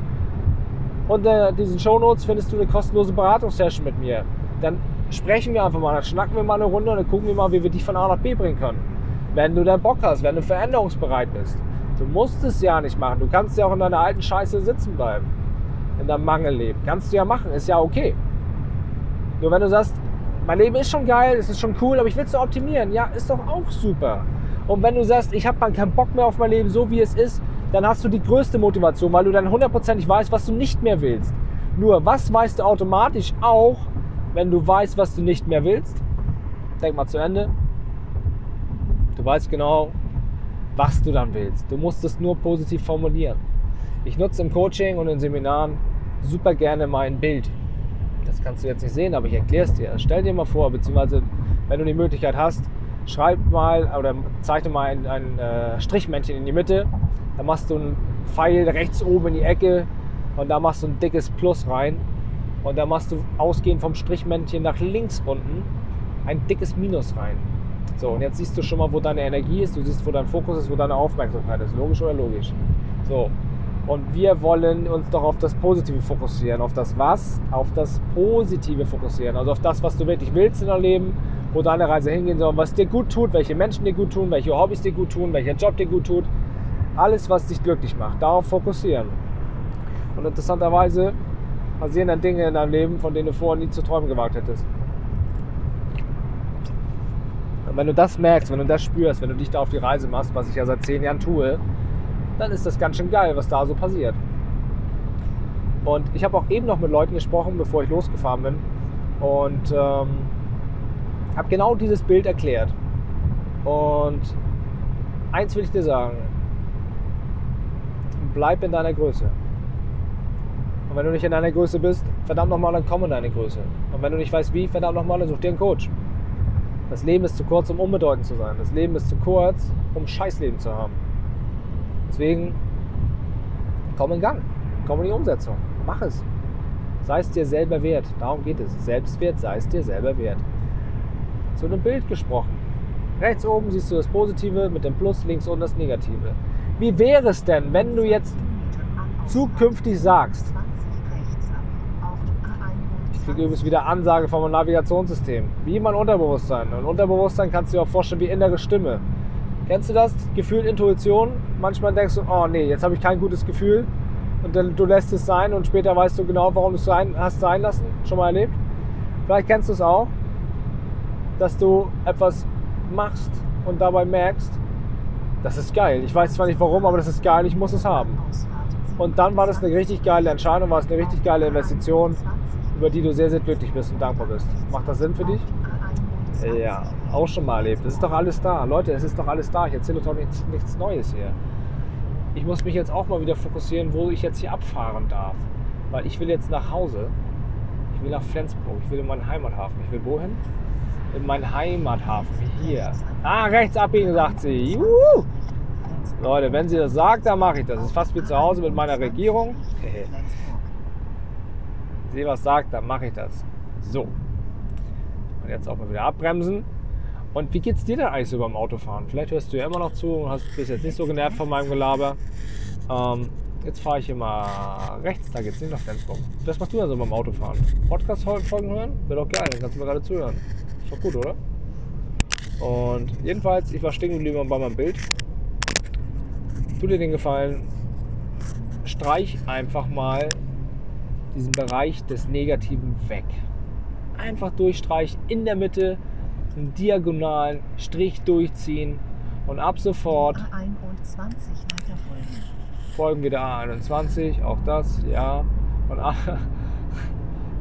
Unter diesen Shownotes findest du eine kostenlose Beratungssession mit mir. Dann sprechen wir einfach mal, dann schnacken wir mal eine Runde und dann gucken wir mal, wie wir dich von A nach B bringen können. Wenn du dann Bock hast, wenn du veränderungsbereit bist. Du musst es ja nicht machen. Du kannst ja auch in deiner alten Scheiße sitzen bleiben. In deinem Mangelleben. Kannst du ja machen, ist ja okay. Nur wenn du sagst, mein Leben ist schon geil, es ist schon cool, aber ich will es optimieren. Ja, ist doch auch super. Und wenn du sagst, ich habe keinen Bock mehr auf mein Leben, so wie es ist, dann hast du die größte Motivation, weil du dann hundertprozentig weißt, was du nicht mehr willst. Nur, was weißt du automatisch auch, wenn du weißt, was du nicht mehr willst? Denk mal zu Ende. Du weißt genau, was du dann willst. Du musst es nur positiv formulieren. Ich nutze im Coaching und in Seminaren super gerne mein Bild das kannst du jetzt nicht sehen, aber ich erkläre es dir. Stell dir mal vor, beziehungsweise wenn du die Möglichkeit hast, schreib mal oder zeichne mal ein, ein äh, Strichmännchen in die Mitte. Da machst du einen Pfeil rechts oben in die Ecke und da machst du ein dickes Plus rein. Und da machst du ausgehend vom Strichmännchen nach links unten ein dickes Minus rein. So, und jetzt siehst du schon mal, wo deine Energie ist, du siehst, wo dein Fokus ist, wo deine Aufmerksamkeit ist. Logisch oder logisch? So, und wir wollen uns doch auf das Positive fokussieren. Auf das Was? Auf das Positive fokussieren. Also auf das, was du wirklich willst in deinem Leben, wo deine Reise hingehen soll, was dir gut tut, welche Menschen dir gut tun, welche Hobbys dir gut tun, welcher Job dir gut tut. Alles, was dich glücklich macht. Darauf fokussieren. Und interessanterweise passieren dann Dinge in deinem Leben, von denen du vorher nie zu träumen gewagt hättest. Und wenn du das merkst, wenn du das spürst, wenn du dich da auf die Reise machst, was ich ja seit zehn Jahren tue, dann ist das ganz schön geil, was da so passiert. Und ich habe auch eben noch mit Leuten gesprochen, bevor ich losgefahren bin. Und ähm, habe genau dieses Bild erklärt. Und eins will ich dir sagen. Bleib in deiner Größe. Und wenn du nicht in deiner Größe bist, verdammt nochmal, dann komm in deine Größe. Und wenn du nicht weißt wie, verdammt nochmal, dann such dir einen Coach. Das Leben ist zu kurz, um unbedeutend zu sein. Das Leben ist zu kurz, um Scheißleben zu haben. Deswegen komm in Gang, komm in die Umsetzung, mach es. Sei es dir selber wert, darum geht es. Selbstwert, sei es dir selber wert. Zu einem Bild gesprochen. Rechts oben siehst du das Positive mit dem Plus, links unten das Negative. Wie wäre es denn, wenn du jetzt zukünftig sagst, ich kriege übrigens wieder Ansage vom Navigationssystem, wie mein Unterbewusstsein. Und Unterbewusstsein kannst du dir auch vorstellen wie innere Stimme Kennst du das? Gefühl, Intuition. Manchmal denkst du, oh nee, jetzt habe ich kein gutes Gefühl. Und dann du lässt es sein und später weißt du genau, warum du es sein, hast sein lassen. Schon mal erlebt? Vielleicht kennst du es auch, dass du etwas machst und dabei merkst, das ist geil. Ich weiß zwar nicht warum, aber das ist geil, ich muss es haben. Und dann war das eine richtig geile Entscheidung, war es eine richtig geile Investition, über die du sehr, sehr glücklich bist und dankbar bist. Macht das Sinn für dich? Ja, auch schon mal erlebt. Es ist doch alles da. Leute, es ist doch alles da. Ich erzähle doch nichts, nichts Neues hier. Ich muss mich jetzt auch mal wieder fokussieren, wo ich jetzt hier abfahren darf. Weil ich will jetzt nach Hause. Ich will nach Flensburg. Ich will in meinen Heimathafen. Ich will wohin? In meinen Heimathafen. Hier. Ah, rechts abbiegen, sagt sie. Juhu! Leute, wenn sie das sagt, dann mache ich das. Das ist fast wie zu Hause mit meiner Regierung. sie was sagt, dann mache ich das. So. Und jetzt auch mal wieder abbremsen. Und wie geht's dir denn eigentlich so beim Autofahren? Vielleicht hörst du ja immer noch zu und hast, bist jetzt nicht so genervt von meinem Gelaber. Ähm, jetzt fahre ich mal rechts, da geht's nicht nach Flensburg. Was machst du denn so beim Autofahren? Podcast-Folgen hören? Wäre doch geil, dann kannst du mir gerade zuhören. Ist doch gut, oder? Und jedenfalls, ich war stehen geblieben bei meinem Bild. Tu dir den Gefallen, streich einfach mal diesen Bereich des Negativen weg. Einfach durchstreichen in der Mitte einen diagonalen Strich durchziehen und ab sofort folgen wir der A21, auch das, ja. Und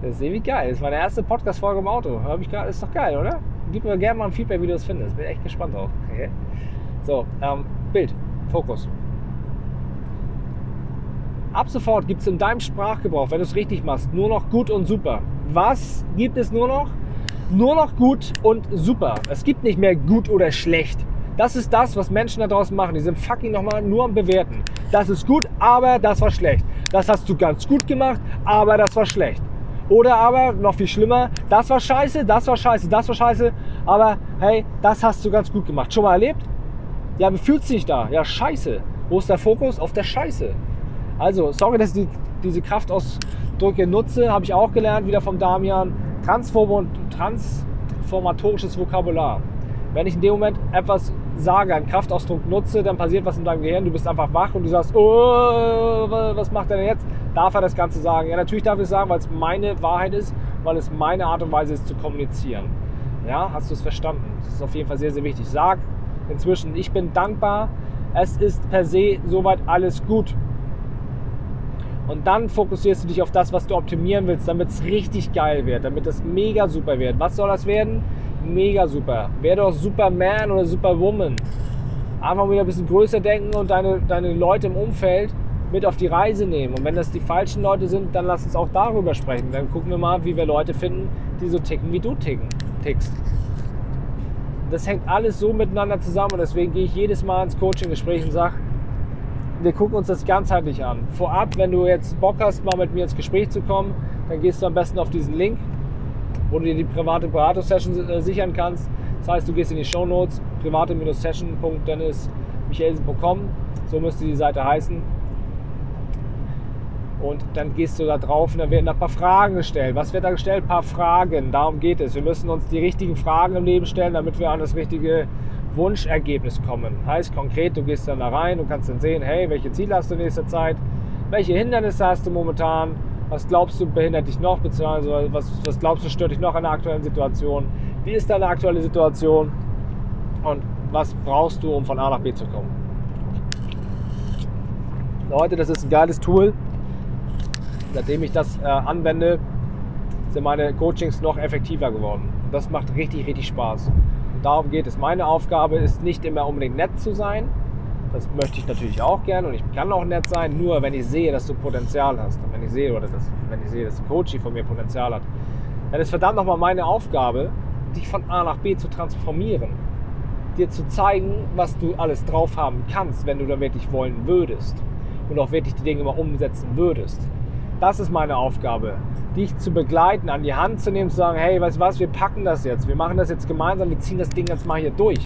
das ist wie geil. Das ist meine erste Podcast-Folge im Auto. Hab ich grad, ist doch geil, oder? Gib mir gerne mal ein Feedback, wie du das findest. Bin echt gespannt drauf. Okay. So, ähm, Bild, Fokus. Ab sofort gibt es in deinem Sprachgebrauch, wenn du es richtig machst, nur noch gut und super. Was gibt es nur noch? nur noch gut und super. Es gibt nicht mehr gut oder schlecht. Das ist das, was Menschen da draußen machen. Die sind fucking nochmal nur am Bewerten. Das ist gut, aber das war schlecht. Das hast du ganz gut gemacht, aber das war schlecht. Oder aber, noch viel schlimmer, das war scheiße, das war scheiße, das war scheiße, aber hey, das hast du ganz gut gemacht. Schon mal erlebt? Ja, fühlt sich da? Ja, scheiße. Wo ist der Fokus? Auf der Scheiße. Also, sorry, dass ich die, diese Kraftausdrücke nutze, habe ich auch gelernt, wieder vom Damian transformatorisches Vokabular. Wenn ich in dem Moment etwas sage, einen Kraftausdruck nutze, dann passiert was in deinem Gehirn. Du bist einfach wach und du sagst, oh, was macht er denn jetzt? Darf er das Ganze sagen? Ja, natürlich darf ich es sagen, weil es meine Wahrheit ist, weil es meine Art und Weise ist zu kommunizieren. Ja, hast du es verstanden? Das ist auf jeden Fall sehr, sehr wichtig. Sag inzwischen, ich bin dankbar. Es ist per se soweit alles gut. Und dann fokussierst du dich auf das, was du optimieren willst, damit es richtig geil wird, damit es mega super wird. Was soll das werden? Mega super. Werde doch Superman oder Superwoman. Einfach wieder ein bisschen größer denken und deine, deine Leute im Umfeld mit auf die Reise nehmen. Und wenn das die falschen Leute sind, dann lass uns auch darüber sprechen. Dann gucken wir mal, wie wir Leute finden, die so ticken, wie du ticken, tickst. Das hängt alles so miteinander zusammen und deswegen gehe ich jedes Mal ins Coaching-Gespräch und sage, wir gucken uns das ganzheitlich an. Vorab, wenn du jetzt Bock hast, mal mit mir ins Gespräch zu kommen, dann gehst du am besten auf diesen Link, wo du dir die private Beratungssession äh, sichern kannst. Das heißt, du gehst in die Show Notes, private-session.dennismichelsen.com, so müsste die Seite heißen. Und dann gehst du da drauf und dann werden da ein paar Fragen gestellt. Was wird da gestellt? Ein paar Fragen. Darum geht es. Wir müssen uns die richtigen Fragen im Leben stellen, damit wir an das richtige Wunschergebnis kommen. Heißt konkret, du gehst dann da rein, du kannst dann sehen, hey, welche Ziele hast du in nächster Zeit, welche Hindernisse hast du momentan, was glaubst du behindert dich noch, beziehungsweise was, was glaubst du stört dich noch an der aktuellen Situation, wie ist deine aktuelle Situation und was brauchst du, um von A nach B zu kommen. Leute, das ist ein geiles Tool. Seitdem ich das äh, anwende, sind meine Coachings noch effektiver geworden. Das macht richtig, richtig Spaß. Darum geht es. Meine Aufgabe ist nicht immer unbedingt nett zu sein. Das möchte ich natürlich auch gerne und ich kann auch nett sein, nur wenn ich sehe, dass du Potenzial hast. Und wenn ich sehe, oder dass, wenn ich sehe, dass ein Coach von mir Potenzial hat, dann ist verdammt nochmal meine Aufgabe, dich von A nach B zu transformieren. Dir zu zeigen, was du alles drauf haben kannst, wenn du da wirklich wollen würdest. Und auch wirklich die Dinge mal umsetzen würdest. Das ist meine Aufgabe dich zu begleiten, an die Hand zu nehmen, zu sagen, hey, weißt du was, wir packen das jetzt, wir machen das jetzt gemeinsam, wir ziehen das Ding jetzt mal hier durch.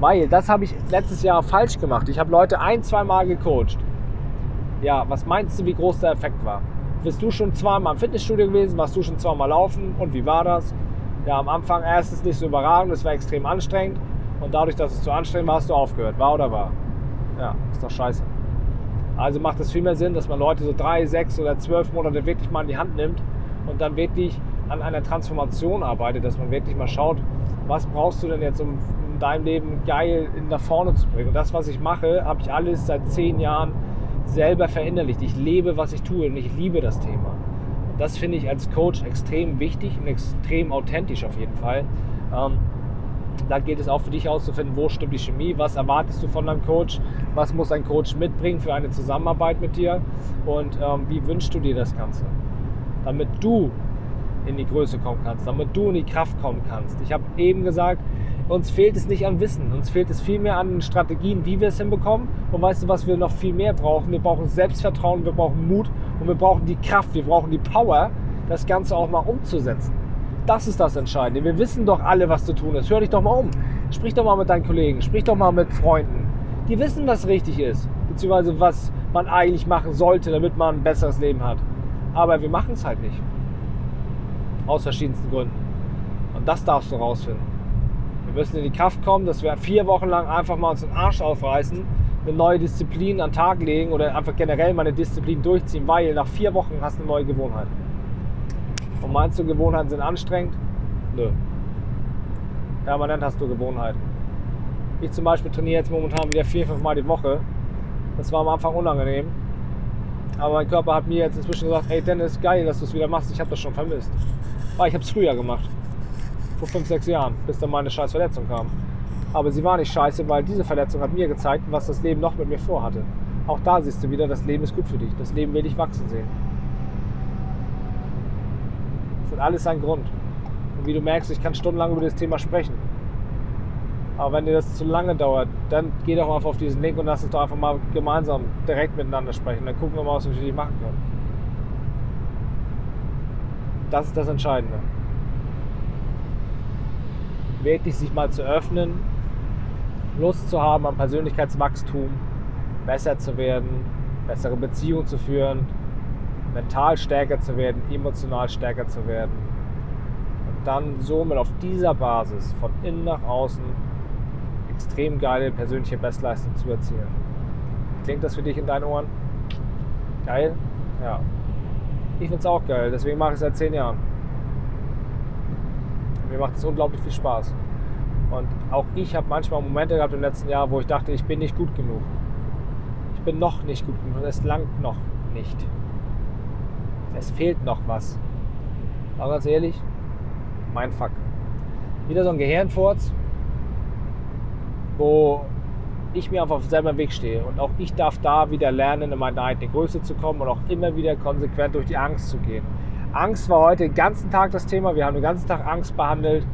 Weil das habe ich letztes Jahr falsch gemacht. Ich habe Leute ein, zwei Mal gecoacht. Ja, was meinst du, wie groß der Effekt war? Bist du schon zweimal im Fitnessstudio gewesen? Warst du schon zweimal laufen? Und wie war das? Ja, am Anfang erstes nicht so überragend, das war extrem anstrengend. Und dadurch, dass es zu anstrengend war, hast du aufgehört. War oder war? Ja, ist doch scheiße. Also macht es viel mehr Sinn, dass man Leute so drei, sechs oder zwölf Monate wirklich mal in die Hand nimmt und dann wirklich an einer Transformation arbeitet, dass man wirklich mal schaut, was brauchst du denn jetzt, um dein Leben geil nach vorne zu bringen. Und das, was ich mache, habe ich alles seit zehn Jahren selber verinnerlicht. Ich lebe, was ich tue und ich liebe das Thema. Und das finde ich als Coach extrem wichtig und extrem authentisch auf jeden Fall. Ähm, da geht es auch für dich herauszufinden, wo stimmt die Chemie, was erwartest du von deinem Coach, was muss ein Coach mitbringen für eine Zusammenarbeit mit dir und ähm, wie wünschst du dir das Ganze, damit du in die Größe kommen kannst, damit du in die Kraft kommen kannst. Ich habe eben gesagt, uns fehlt es nicht an Wissen, uns fehlt es vielmehr an Strategien, wie wir es hinbekommen. Und weißt du, was wir noch viel mehr brauchen? Wir brauchen Selbstvertrauen, wir brauchen Mut und wir brauchen die Kraft, wir brauchen die Power, das Ganze auch mal umzusetzen. Das ist das Entscheidende. Wir wissen doch alle, was zu tun ist. Hör dich doch mal um. Sprich doch mal mit deinen Kollegen, sprich doch mal mit Freunden. Die wissen, was richtig ist, beziehungsweise was man eigentlich machen sollte, damit man ein besseres Leben hat. Aber wir machen es halt nicht. Aus verschiedensten Gründen. Und das darfst du rausfinden. Wir müssen in die Kraft kommen, dass wir vier Wochen lang einfach mal uns den Arsch aufreißen, eine neue Disziplin an den Tag legen oder einfach generell mal eine Disziplin durchziehen, weil nach vier Wochen hast du eine neue Gewohnheit. Und meinst du, Gewohnheiten sind anstrengend? Nö. Permanent hast du Gewohnheiten. Ich zum Beispiel trainiere jetzt momentan wieder vier, fünf Mal die Woche. Das war am Anfang unangenehm. Aber mein Körper hat mir jetzt inzwischen gesagt, hey Dennis, geil, dass du es wieder machst. Ich habe das schon vermisst. Aber ich habe es früher gemacht. Vor fünf, sechs Jahren, bis dann meine scheiß Verletzung kam. Aber sie war nicht scheiße, weil diese Verletzung hat mir gezeigt, was das Leben noch mit mir vorhatte. Auch da siehst du wieder, das Leben ist gut für dich. Das Leben will dich wachsen sehen. Das hat alles seinen Grund. Und wie du merkst, ich kann stundenlang über das Thema sprechen. Aber wenn dir das zu lange dauert, dann geh doch mal auf diesen Link und lass uns doch einfach mal gemeinsam direkt miteinander sprechen. Dann gucken wir mal, was wir für dich machen können. Das ist das Entscheidende. Wirklich sich mal zu öffnen, Lust zu haben am Persönlichkeitswachstum, besser zu werden, bessere Beziehungen zu führen, mental stärker zu werden, emotional stärker zu werden. Und dann somit auf dieser Basis von innen nach außen extrem geile persönliche Bestleistung zu erzielen. Klingt das für dich in deinen Ohren? Geil? Ja. Ich finde es auch geil, deswegen mache ich es seit zehn Jahren. Mir macht es unglaublich viel Spaß. Und auch ich habe manchmal Momente gehabt im letzten Jahr, wo ich dachte, ich bin nicht gut genug. Ich bin noch nicht gut genug. Es langt noch nicht es fehlt noch was. Aber ganz ehrlich, mein Fuck. Wieder so ein Gehirnfurz, wo ich mir einfach auf selber Weg stehe. Und auch ich darf da wieder lernen, in meine eigene Größe zu kommen und auch immer wieder konsequent durch die Angst zu gehen. Angst war heute den ganzen Tag das Thema. Wir haben den ganzen Tag Angst behandelt,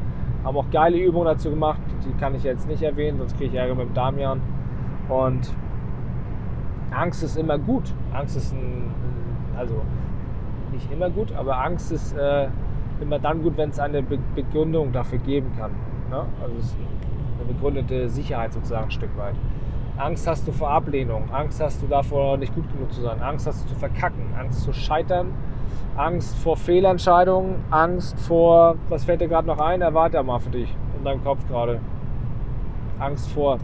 haben auch geile Übungen dazu gemacht. Die kann ich jetzt nicht erwähnen, sonst kriege ich Ärger mit dem Damian. Und Angst ist immer gut. Angst ist ein, also nicht immer gut, aber Angst ist äh, immer dann gut, wenn es eine Be Begründung dafür geben kann. Ne? Also es ist eine begründete Sicherheit sozusagen ein Stück weit. Angst hast du vor Ablehnung, Angst hast du davor, nicht gut genug zu sein, Angst hast du zu verkacken, Angst zu scheitern, Angst vor Fehlentscheidungen, Angst vor, was fällt dir gerade noch ein? Erwarte mal für dich in deinem Kopf gerade. Angst vor,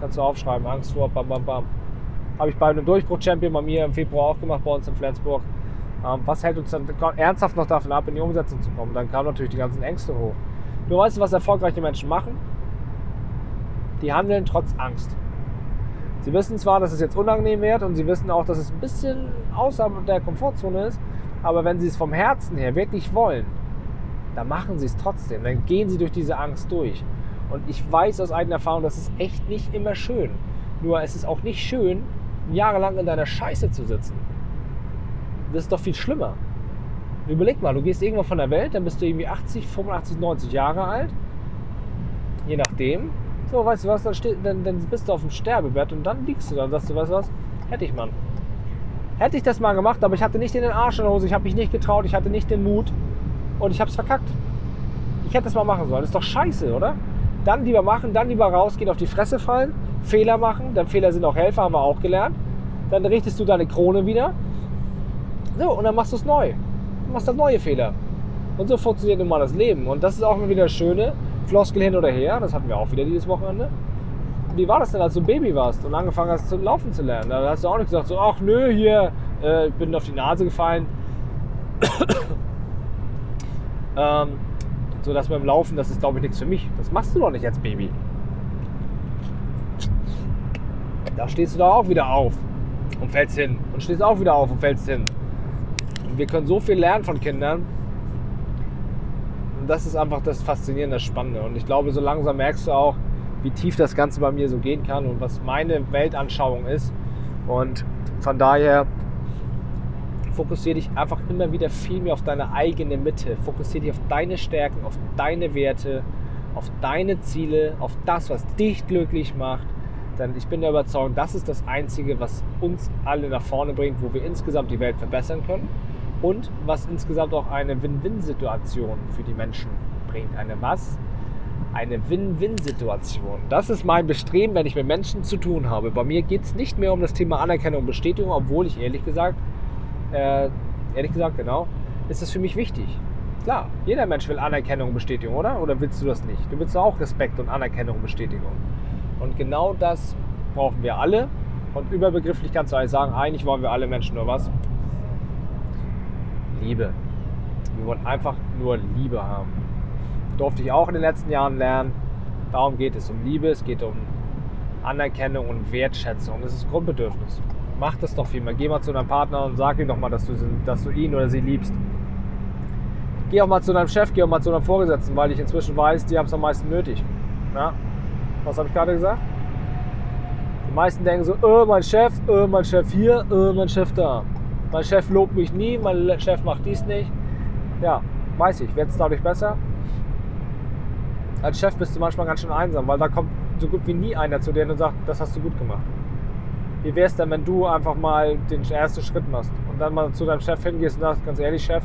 kannst du aufschreiben, Angst vor, bam, bam, bam. Habe ich bei einem Durchbruch-Champion bei mir im Februar auch gemacht, bei uns in Flensburg. Ähm, was hält uns dann ernsthaft noch davon ab, in die Umsetzung zu kommen? Dann kamen natürlich die ganzen Ängste hoch. Du weißt, was erfolgreiche Menschen machen? Die handeln trotz Angst. Sie wissen zwar, dass es jetzt unangenehm wird und sie wissen auch, dass es ein bisschen außerhalb der Komfortzone ist, aber wenn sie es vom Herzen her wirklich wollen, dann machen sie es trotzdem. Dann gehen sie durch diese Angst durch. Und ich weiß aus eigener Erfahrung, das ist echt nicht immer schön. Nur es ist auch nicht schön, jahrelang in deiner Scheiße zu sitzen das ist doch viel schlimmer. Überleg mal, du gehst irgendwann von der Welt, dann bist du irgendwie 80, 85, 90 Jahre alt. Je nachdem. So, weißt du was, dann, dann, dann bist du auf dem Sterbebett und dann liegst du da und sagst du, weißt du was, hätte ich mal. Hätte ich das mal gemacht, aber ich hatte nicht in den Arsch in der Hose, ich habe mich nicht getraut, ich hatte nicht den Mut und ich habe es verkackt. Ich hätte das mal machen sollen. Das ist doch scheiße, oder? Dann lieber machen, dann lieber rausgehen, auf die Fresse fallen, Fehler machen, denn Fehler sind auch Helfer, haben wir auch gelernt. Dann richtest du deine Krone wieder so, und dann machst du es neu. Du machst dann neue Fehler. Und so funktioniert nun mal das Leben. Und das ist auch immer wieder das Schöne. Floskel hin oder her, das hatten wir auch wieder dieses Wochenende. Wie war das denn, als du ein Baby warst und angefangen hast zu laufen zu lernen? Da hast du auch nicht gesagt, so, ach nö, hier, äh, ich bin auf die Nase gefallen. ähm, so dass beim Laufen, das ist glaube ich nichts für mich. Das machst du doch nicht als Baby. Da stehst du da auch wieder auf und fällst hin. Und stehst auch wieder auf und fällst hin. Und wir können so viel lernen von Kindern. Und das ist einfach das Faszinierende, das Spannende. Und ich glaube, so langsam merkst du auch, wie tief das Ganze bei mir so gehen kann und was meine Weltanschauung ist. Und von daher fokussiere dich einfach immer wieder viel mehr auf deine eigene Mitte. Fokussiere dich auf deine Stärken, auf deine Werte, auf deine Ziele, auf das, was dich glücklich macht. Denn ich bin der Überzeugung, das ist das Einzige, was uns alle nach vorne bringt, wo wir insgesamt die Welt verbessern können und was insgesamt auch eine Win-Win-Situation für die Menschen bringt. Eine was? Eine Win-Win-Situation. Das ist mein Bestreben, wenn ich mit Menschen zu tun habe. Bei mir geht es nicht mehr um das Thema Anerkennung und Bestätigung, obwohl ich ehrlich gesagt äh, ehrlich gesagt, genau, ist das für mich wichtig. Klar, jeder Mensch will Anerkennung und Bestätigung, oder? Oder willst du das nicht? Du willst auch Respekt und Anerkennung und Bestätigung. Und genau das brauchen wir alle. Und überbegrifflich kannst du eigentlich sagen, eigentlich wollen wir alle Menschen nur was? Liebe. Wir wollen einfach nur Liebe haben. Durfte ich auch in den letzten Jahren lernen. Darum geht es um Liebe, es geht um Anerkennung und Wertschätzung. Das ist Grundbedürfnis mach das doch viel mehr. Geh mal zu deinem Partner und sag ihm doch mal, dass du, dass du ihn oder sie liebst. Geh auch mal zu deinem Chef, geh auch mal zu deinem Vorgesetzten, weil ich inzwischen weiß, die haben es am meisten nötig. Ja? Was habe ich gerade gesagt? Die meisten denken so, oh, mein Chef, oh, mein Chef hier, oh, mein Chef da. Mein Chef lobt mich nie, mein Chef macht dies nicht. Ja, weiß ich. Wird es dadurch besser? Als Chef bist du manchmal ganz schön einsam, weil da kommt so gut wie nie einer zu dir und sagt, das hast du gut gemacht. Wie wäre es denn, wenn du einfach mal den ersten Schritt machst und dann mal zu deinem Chef hingehst und sagst, ganz ehrlich, Chef,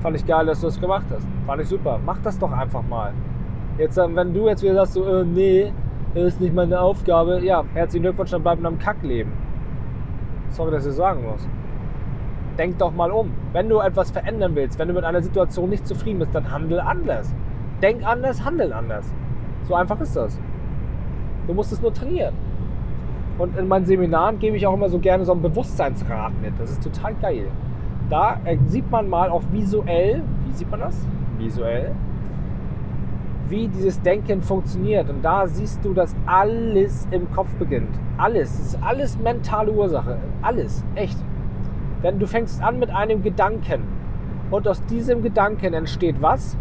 fand ich geil, dass du das gemacht hast. Fand ich super. Mach das doch einfach mal. Jetzt, ähm, wenn du jetzt wieder sagst, so, äh, nee, das ist nicht meine Aufgabe, ja, herzlichen Glückwunsch, dann bleib in einem Kackleben. Sorry, dass ich sagen muss. Denk doch mal um. Wenn du etwas verändern willst, wenn du mit einer Situation nicht zufrieden bist, dann handel anders. Denk anders, handel anders. So einfach ist das. Du musst es nur trainieren. Und in meinen Seminaren gebe ich auch immer so gerne so einen Bewusstseinsrat mit. Das ist total geil. Da äh, sieht man mal auch visuell, wie sieht man das? Visuell, wie dieses Denken funktioniert. Und da siehst du, dass alles im Kopf beginnt. Alles. Das ist alles mentale Ursache. Alles. Echt. Denn du fängst an mit einem Gedanken. Und aus diesem Gedanken entsteht was?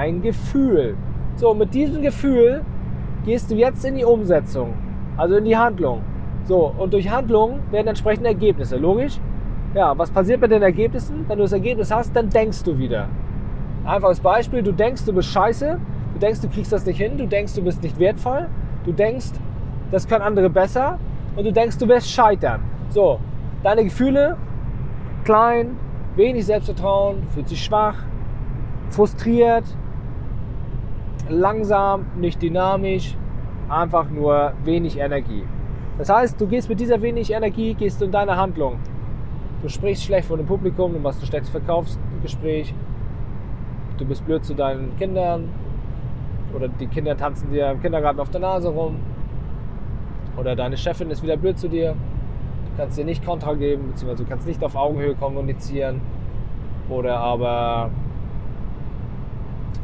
Ein Gefühl. So, mit diesem Gefühl gehst du jetzt in die Umsetzung also in die Handlung. So, und durch Handlung werden entsprechende Ergebnisse. Logisch? Ja, was passiert mit den Ergebnissen? Wenn du das Ergebnis hast, dann denkst du wieder. Einfaches Beispiel, du denkst, du bist scheiße, du denkst, du kriegst das nicht hin, du denkst, du bist nicht wertvoll, du denkst, das können andere besser und du denkst, du wirst scheitern. So, deine Gefühle, klein, wenig Selbstvertrauen, fühlt sich schwach, frustriert, langsam, nicht dynamisch, einfach nur wenig Energie. Das heißt, du gehst mit dieser wenig Energie, gehst du in deine Handlung. Du sprichst schlecht vor dem Publikum, du machst ein schlechtes Verkaufsgespräch, du bist blöd zu deinen Kindern oder die Kinder tanzen dir im Kindergarten auf der Nase rum oder deine Chefin ist wieder blöd zu dir. Du kannst dir nicht Kontra geben, beziehungsweise du kannst nicht auf Augenhöhe kommunizieren oder aber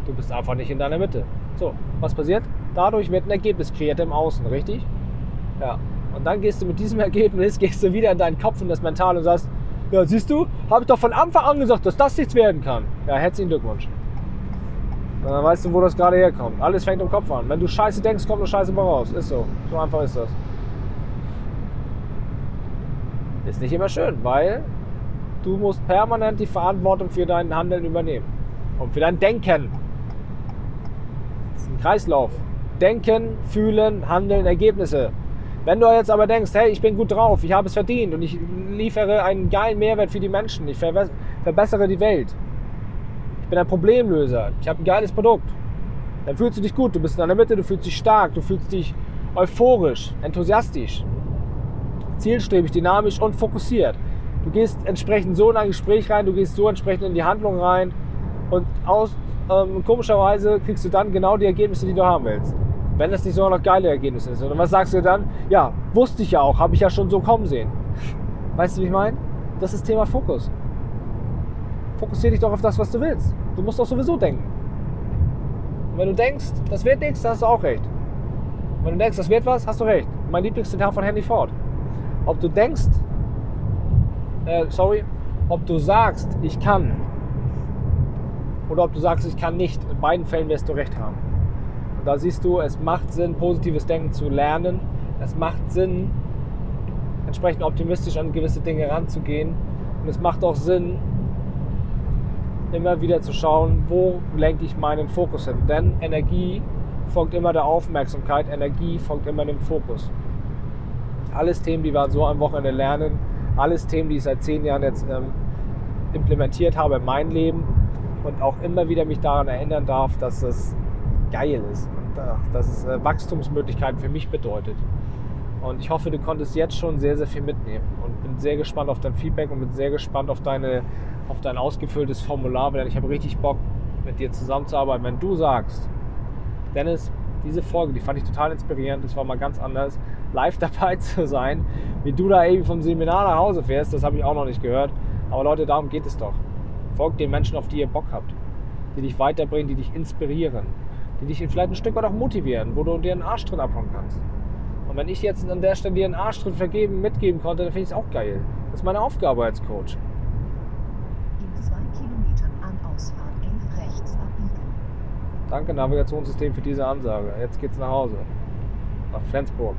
du bist einfach nicht in deiner Mitte. So, was passiert? Dadurch wird ein Ergebnis kreiert im Außen, richtig? Ja. Und dann gehst du mit diesem Ergebnis, gehst du wieder in deinen Kopf und das Mental und sagst, ja, siehst du, habe ich doch von Anfang an gesagt, dass das nichts werden kann. Ja, herzlichen Glückwunsch. Und dann weißt du, wo das gerade herkommt. Alles fängt im Kopf an. Wenn du Scheiße denkst, kommt nur Scheiße mal raus. Ist so. So einfach ist das. Ist nicht immer schön, weil du musst permanent die Verantwortung für dein Handeln übernehmen. Und für dein Denken. Kreislauf. Denken, fühlen, handeln, Ergebnisse. Wenn du jetzt aber denkst, hey, ich bin gut drauf, ich habe es verdient und ich liefere einen geilen Mehrwert für die Menschen, ich verbessere die Welt, ich bin ein Problemlöser, ich habe ein geiles Produkt, dann fühlst du dich gut, du bist in deiner Mitte, du fühlst dich stark, du fühlst dich euphorisch, enthusiastisch, zielstrebig, dynamisch und fokussiert. Du gehst entsprechend so in ein Gespräch rein, du gehst so entsprechend in die Handlung rein und aus, ähm, komischerweise kriegst du dann genau die Ergebnisse, die du haben willst. Wenn das nicht so noch geile Ergebnisse sind. Und was sagst du dann? Ja, wusste ich ja auch, habe ich ja schon so kommen sehen. Weißt du, wie ich meine? Das ist Thema Fokus. Fokussiere dich doch auf das, was du willst. Du musst doch sowieso denken. Und wenn du denkst, das wird nichts, dann hast du auch recht. Und wenn du denkst, das wird was, hast du recht. Mein Lieblingszitat von Henry Ford. Ob du denkst, äh, sorry, ob du sagst, ich kann, oder ob du sagst, ich kann nicht, in beiden Fällen wirst du recht haben. Und da siehst du, es macht Sinn, positives Denken zu lernen. Es macht Sinn, entsprechend optimistisch an gewisse Dinge ranzugehen. Und es macht auch Sinn, immer wieder zu schauen, wo lenke ich meinen Fokus hin. Denn Energie folgt immer der Aufmerksamkeit, Energie folgt immer dem Fokus. Alles Themen, die wir so am Wochenende lernen, alles Themen, die ich seit zehn Jahren jetzt ähm, implementiert habe in mein Leben und auch immer wieder mich daran erinnern darf, dass es geil ist und äh, dass es äh, Wachstumsmöglichkeiten für mich bedeutet. Und ich hoffe, du konntest jetzt schon sehr, sehr viel mitnehmen und bin sehr gespannt auf dein Feedback und bin sehr gespannt auf, deine, auf dein ausgefülltes Formular, denn ich habe richtig Bock, mit dir zusammenzuarbeiten. Wenn du sagst, Dennis, diese Folge, die fand ich total inspirierend, das war mal ganz anders, live dabei zu sein, wie du da eben vom Seminar nach Hause fährst, das habe ich auch noch nicht gehört. Aber Leute, darum geht es doch. Folgt den Menschen, auf die ihr Bock habt, die dich weiterbringen, die dich inspirieren, die dich vielleicht ein Stück weit auch motivieren, wo du dir einen Arsch drin abhauen kannst. Und wenn ich jetzt an der Stelle dir einen Arschtritt vergeben, mitgeben konnte, dann finde ich es auch geil. Das ist meine Aufgabe als Coach. In zwei Kilometern an Ausfahrt 11 rechts abbiegen. Danke Navigationssystem für diese Ansage. Jetzt geht's nach Hause. Nach Flensburg.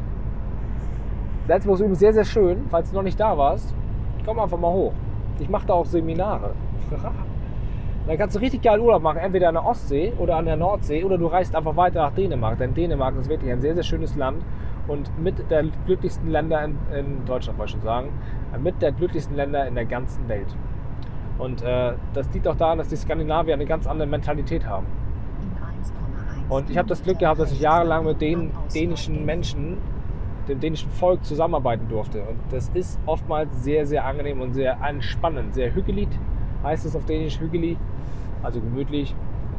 Flensburg ist übrigens sehr, sehr schön. Falls du noch nicht da warst, komm einfach mal hoch. Ich mache da auch Seminare. Dann kannst du richtig geil Urlaub machen, entweder an der Ostsee oder an der Nordsee oder du reist einfach weiter nach Dänemark. Denn Dänemark ist wirklich ein sehr, sehr schönes Land und mit der glücklichsten Länder in, in Deutschland, wollte ich schon sagen, mit der glücklichsten Länder in der ganzen Welt. Und äh, das liegt auch daran, dass die Skandinavier eine ganz andere Mentalität haben. In 1,1 Und ich habe das Glück gehabt, dass ich jahrelang mit den dänischen Menschen, dem dänischen Volk zusammenarbeiten durfte. Und das ist oftmals sehr, sehr angenehm und sehr entspannend. Sehr hügelig heißt es auf Dänisch, hügelig, also gemütlich.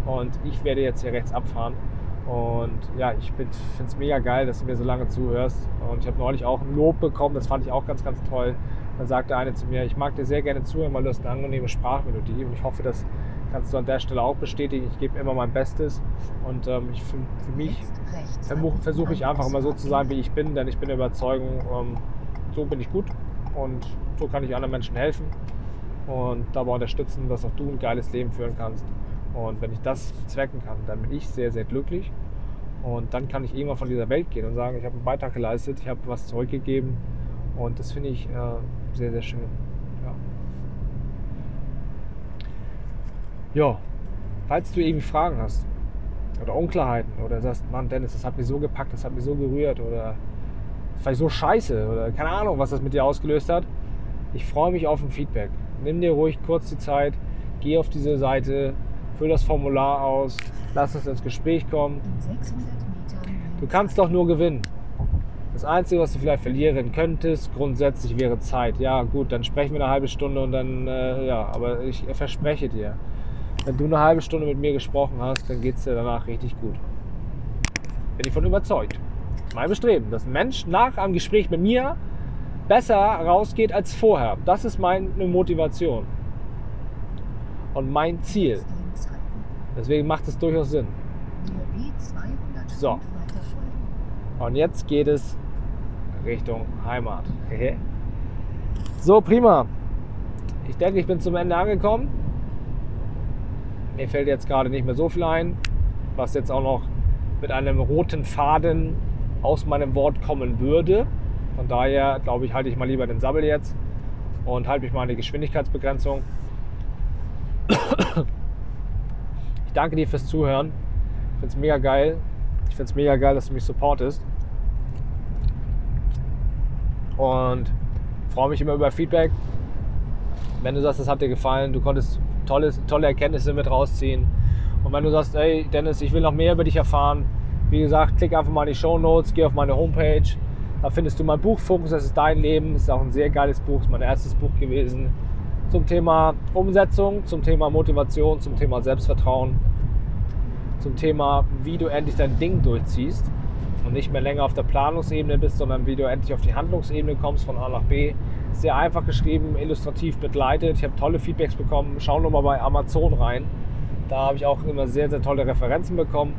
Und ich werde jetzt hier rechts abfahren. Und ja, ich finde es mega geil, dass du mir so lange zuhörst. Und ich habe neulich auch ein Lob bekommen, das fand ich auch ganz, ganz toll. Dann sagte eine zu mir, ich mag dir sehr gerne zuhören, weil du hast eine angenehme Sprachmelodie. Und ich hoffe, das kannst du an der Stelle auch bestätigen. Ich gebe immer mein Bestes. Und ähm, ich, für, für mich versuche ich einfach immer so zu sein, wie ich bin, denn ich bin der Überzeugung, ähm, so bin ich gut und so kann ich anderen Menschen helfen und dabei unterstützen, dass auch du ein geiles Leben führen kannst. Und wenn ich das bezwecken kann, dann bin ich sehr, sehr glücklich und dann kann ich irgendwann von dieser Welt gehen und sagen, ich habe einen Beitrag geleistet, ich habe was zurückgegeben und das finde ich äh, sehr, sehr schön. Ja. ja, falls du irgendwie Fragen hast oder Unklarheiten oder sagst, Mann Dennis, das hat mich so gepackt, das hat mich so gerührt oder vielleicht so scheiße oder keine Ahnung, was das mit dir ausgelöst hat. Ich freue mich auf ein Feedback. Nimm dir ruhig kurz die Zeit, geh auf diese Seite, füll das Formular aus, lass uns ins Gespräch kommen. In 600 Metern Du kannst doch nur gewinnen. Das Einzige, was du vielleicht verlieren könntest, grundsätzlich wäre Zeit. Ja, gut, dann sprechen wir eine halbe Stunde und dann, äh, ja, aber ich verspreche dir, wenn du eine halbe Stunde mit mir gesprochen hast, dann geht es dir danach richtig gut. Bin ich von überzeugt. Mein Bestreben, dass ein Mensch nach einem Gespräch mit mir besser rausgeht als vorher. Das ist meine Motivation und mein Ziel. Deswegen macht es durchaus Sinn. Nur B205 So. Und jetzt geht es Richtung Heimat. so, prima. Ich denke, ich bin zum Ende angekommen. Mir fällt jetzt gerade nicht mehr so viel ein, was jetzt auch noch mit einem roten Faden aus meinem Wort kommen würde. Von daher glaube ich, halte ich mal lieber den Sabbel jetzt und halte mich mal an die Geschwindigkeitsbegrenzung. Ich danke dir fürs Zuhören. Ich finde es mega geil. Ich finde es mega geil, dass du mich supportest. Und freue mich immer über Feedback. Wenn du sagst, das hat dir gefallen, du konntest tolles, tolle Erkenntnisse mit rausziehen. Und wenn du sagst, ey Dennis, ich will noch mehr über dich erfahren, wie gesagt, klick einfach mal in die Show Notes, geh auf meine Homepage. Da findest du mein Buch Fokus, das ist dein Leben. Ist auch ein sehr geiles Buch, ist mein erstes Buch gewesen. Zum Thema Umsetzung, zum Thema Motivation, zum Thema Selbstvertrauen. zum Thema, wie du endlich dein Ding durchziehst und nicht mehr länger auf der Planungsebene bist, sondern wie du endlich auf die Handlungsebene kommst von A nach B. Sehr einfach geschrieben, illustrativ begleitet. Ich habe tolle Feedbacks bekommen. Schau nur mal bei Amazon rein. Da habe ich auch immer sehr, sehr tolle Referenzen bekommen.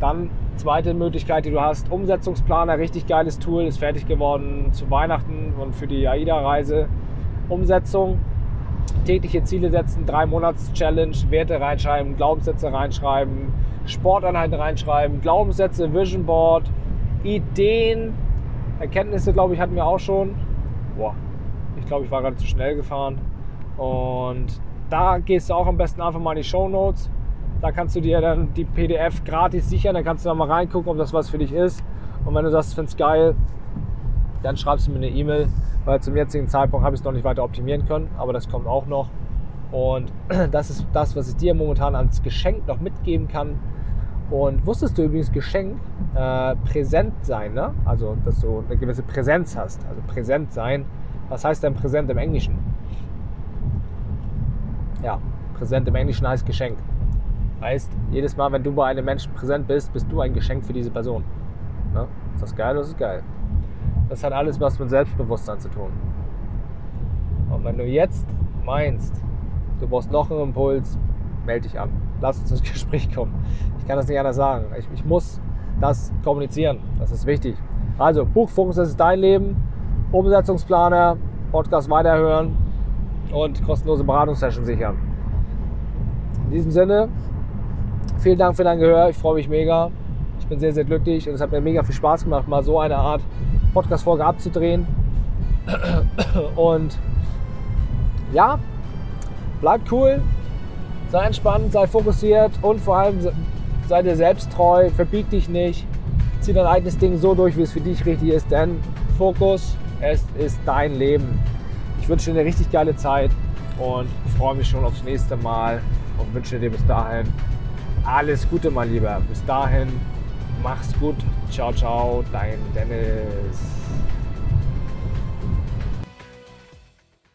Dann zweite Möglichkeit, die du hast, Umsetzungsplaner, richtig geiles Tool, ist fertig geworden zu Weihnachten und für die AIDA-Reise. Umsetzung, tägliche Ziele setzen, drei Monats Challenge, Werte reinschreiben, Glaubenssätze reinschreiben, Sporteinheiten reinschreiben, Glaubenssätze, Vision Board, Ideen, Erkenntnisse, glaube ich, hatten wir auch schon. Boah, ich glaube, ich war gerade zu schnell gefahren. Und da gehst du auch am besten einfach mal in die Show Notes. Da kannst du dir dann die PDF gratis sichern, dann kannst du da mal reingucken, ob das was für dich ist. Und wenn du sagst, findest geil, dann schreibst du mir eine E-Mail, weil zum jetzigen Zeitpunkt habe ich es noch nicht weiter optimieren können, aber das kommt auch noch. Und das ist das, was ich dir momentan als Geschenk noch mitgeben kann. Und wusstest du übrigens, Geschenk, äh, präsent sein, ne? also dass du eine gewisse Präsenz hast, also präsent sein. Was heißt denn präsent im Englischen? Ja, präsent im Englischen heißt Geschenk. Heißt, jedes Mal, wenn du bei einem Menschen präsent bist, bist du ein Geschenk für diese Person. Ne? Ist das geil oder ist das geil? Das hat alles was mit Selbstbewusstsein zu tun. Und wenn du jetzt meinst, du brauchst noch einen Impuls, melde dich an. Lass uns ins Gespräch kommen. Ich kann das nicht anders sagen. Ich, ich muss das kommunizieren. Das ist wichtig. Also, Buchfokus, das ist dein Leben. Umsetzungsplaner, Podcast weiterhören und kostenlose Beratungssession sichern. In diesem Sinne, vielen Dank für dein Gehör. Ich freue mich mega. Ich bin sehr, sehr glücklich und es hat mir mega viel Spaß gemacht, mal so eine Art Podcast-Folge abzudrehen. Und ja, bleibt cool, sei entspannt, sei fokussiert und vor allem sei dir selbst treu, verbieg dich nicht, zieh dein eigenes Ding so durch, wie es für dich richtig ist, denn Fokus, es ist dein Leben. Ich wünsche dir eine richtig geile Zeit und freue mich schon aufs nächste Mal und wünsche dir bis dahin alles Gute, mein Lieber. Bis dahin, mach's gut. Ciao, ciao, dein Dennis.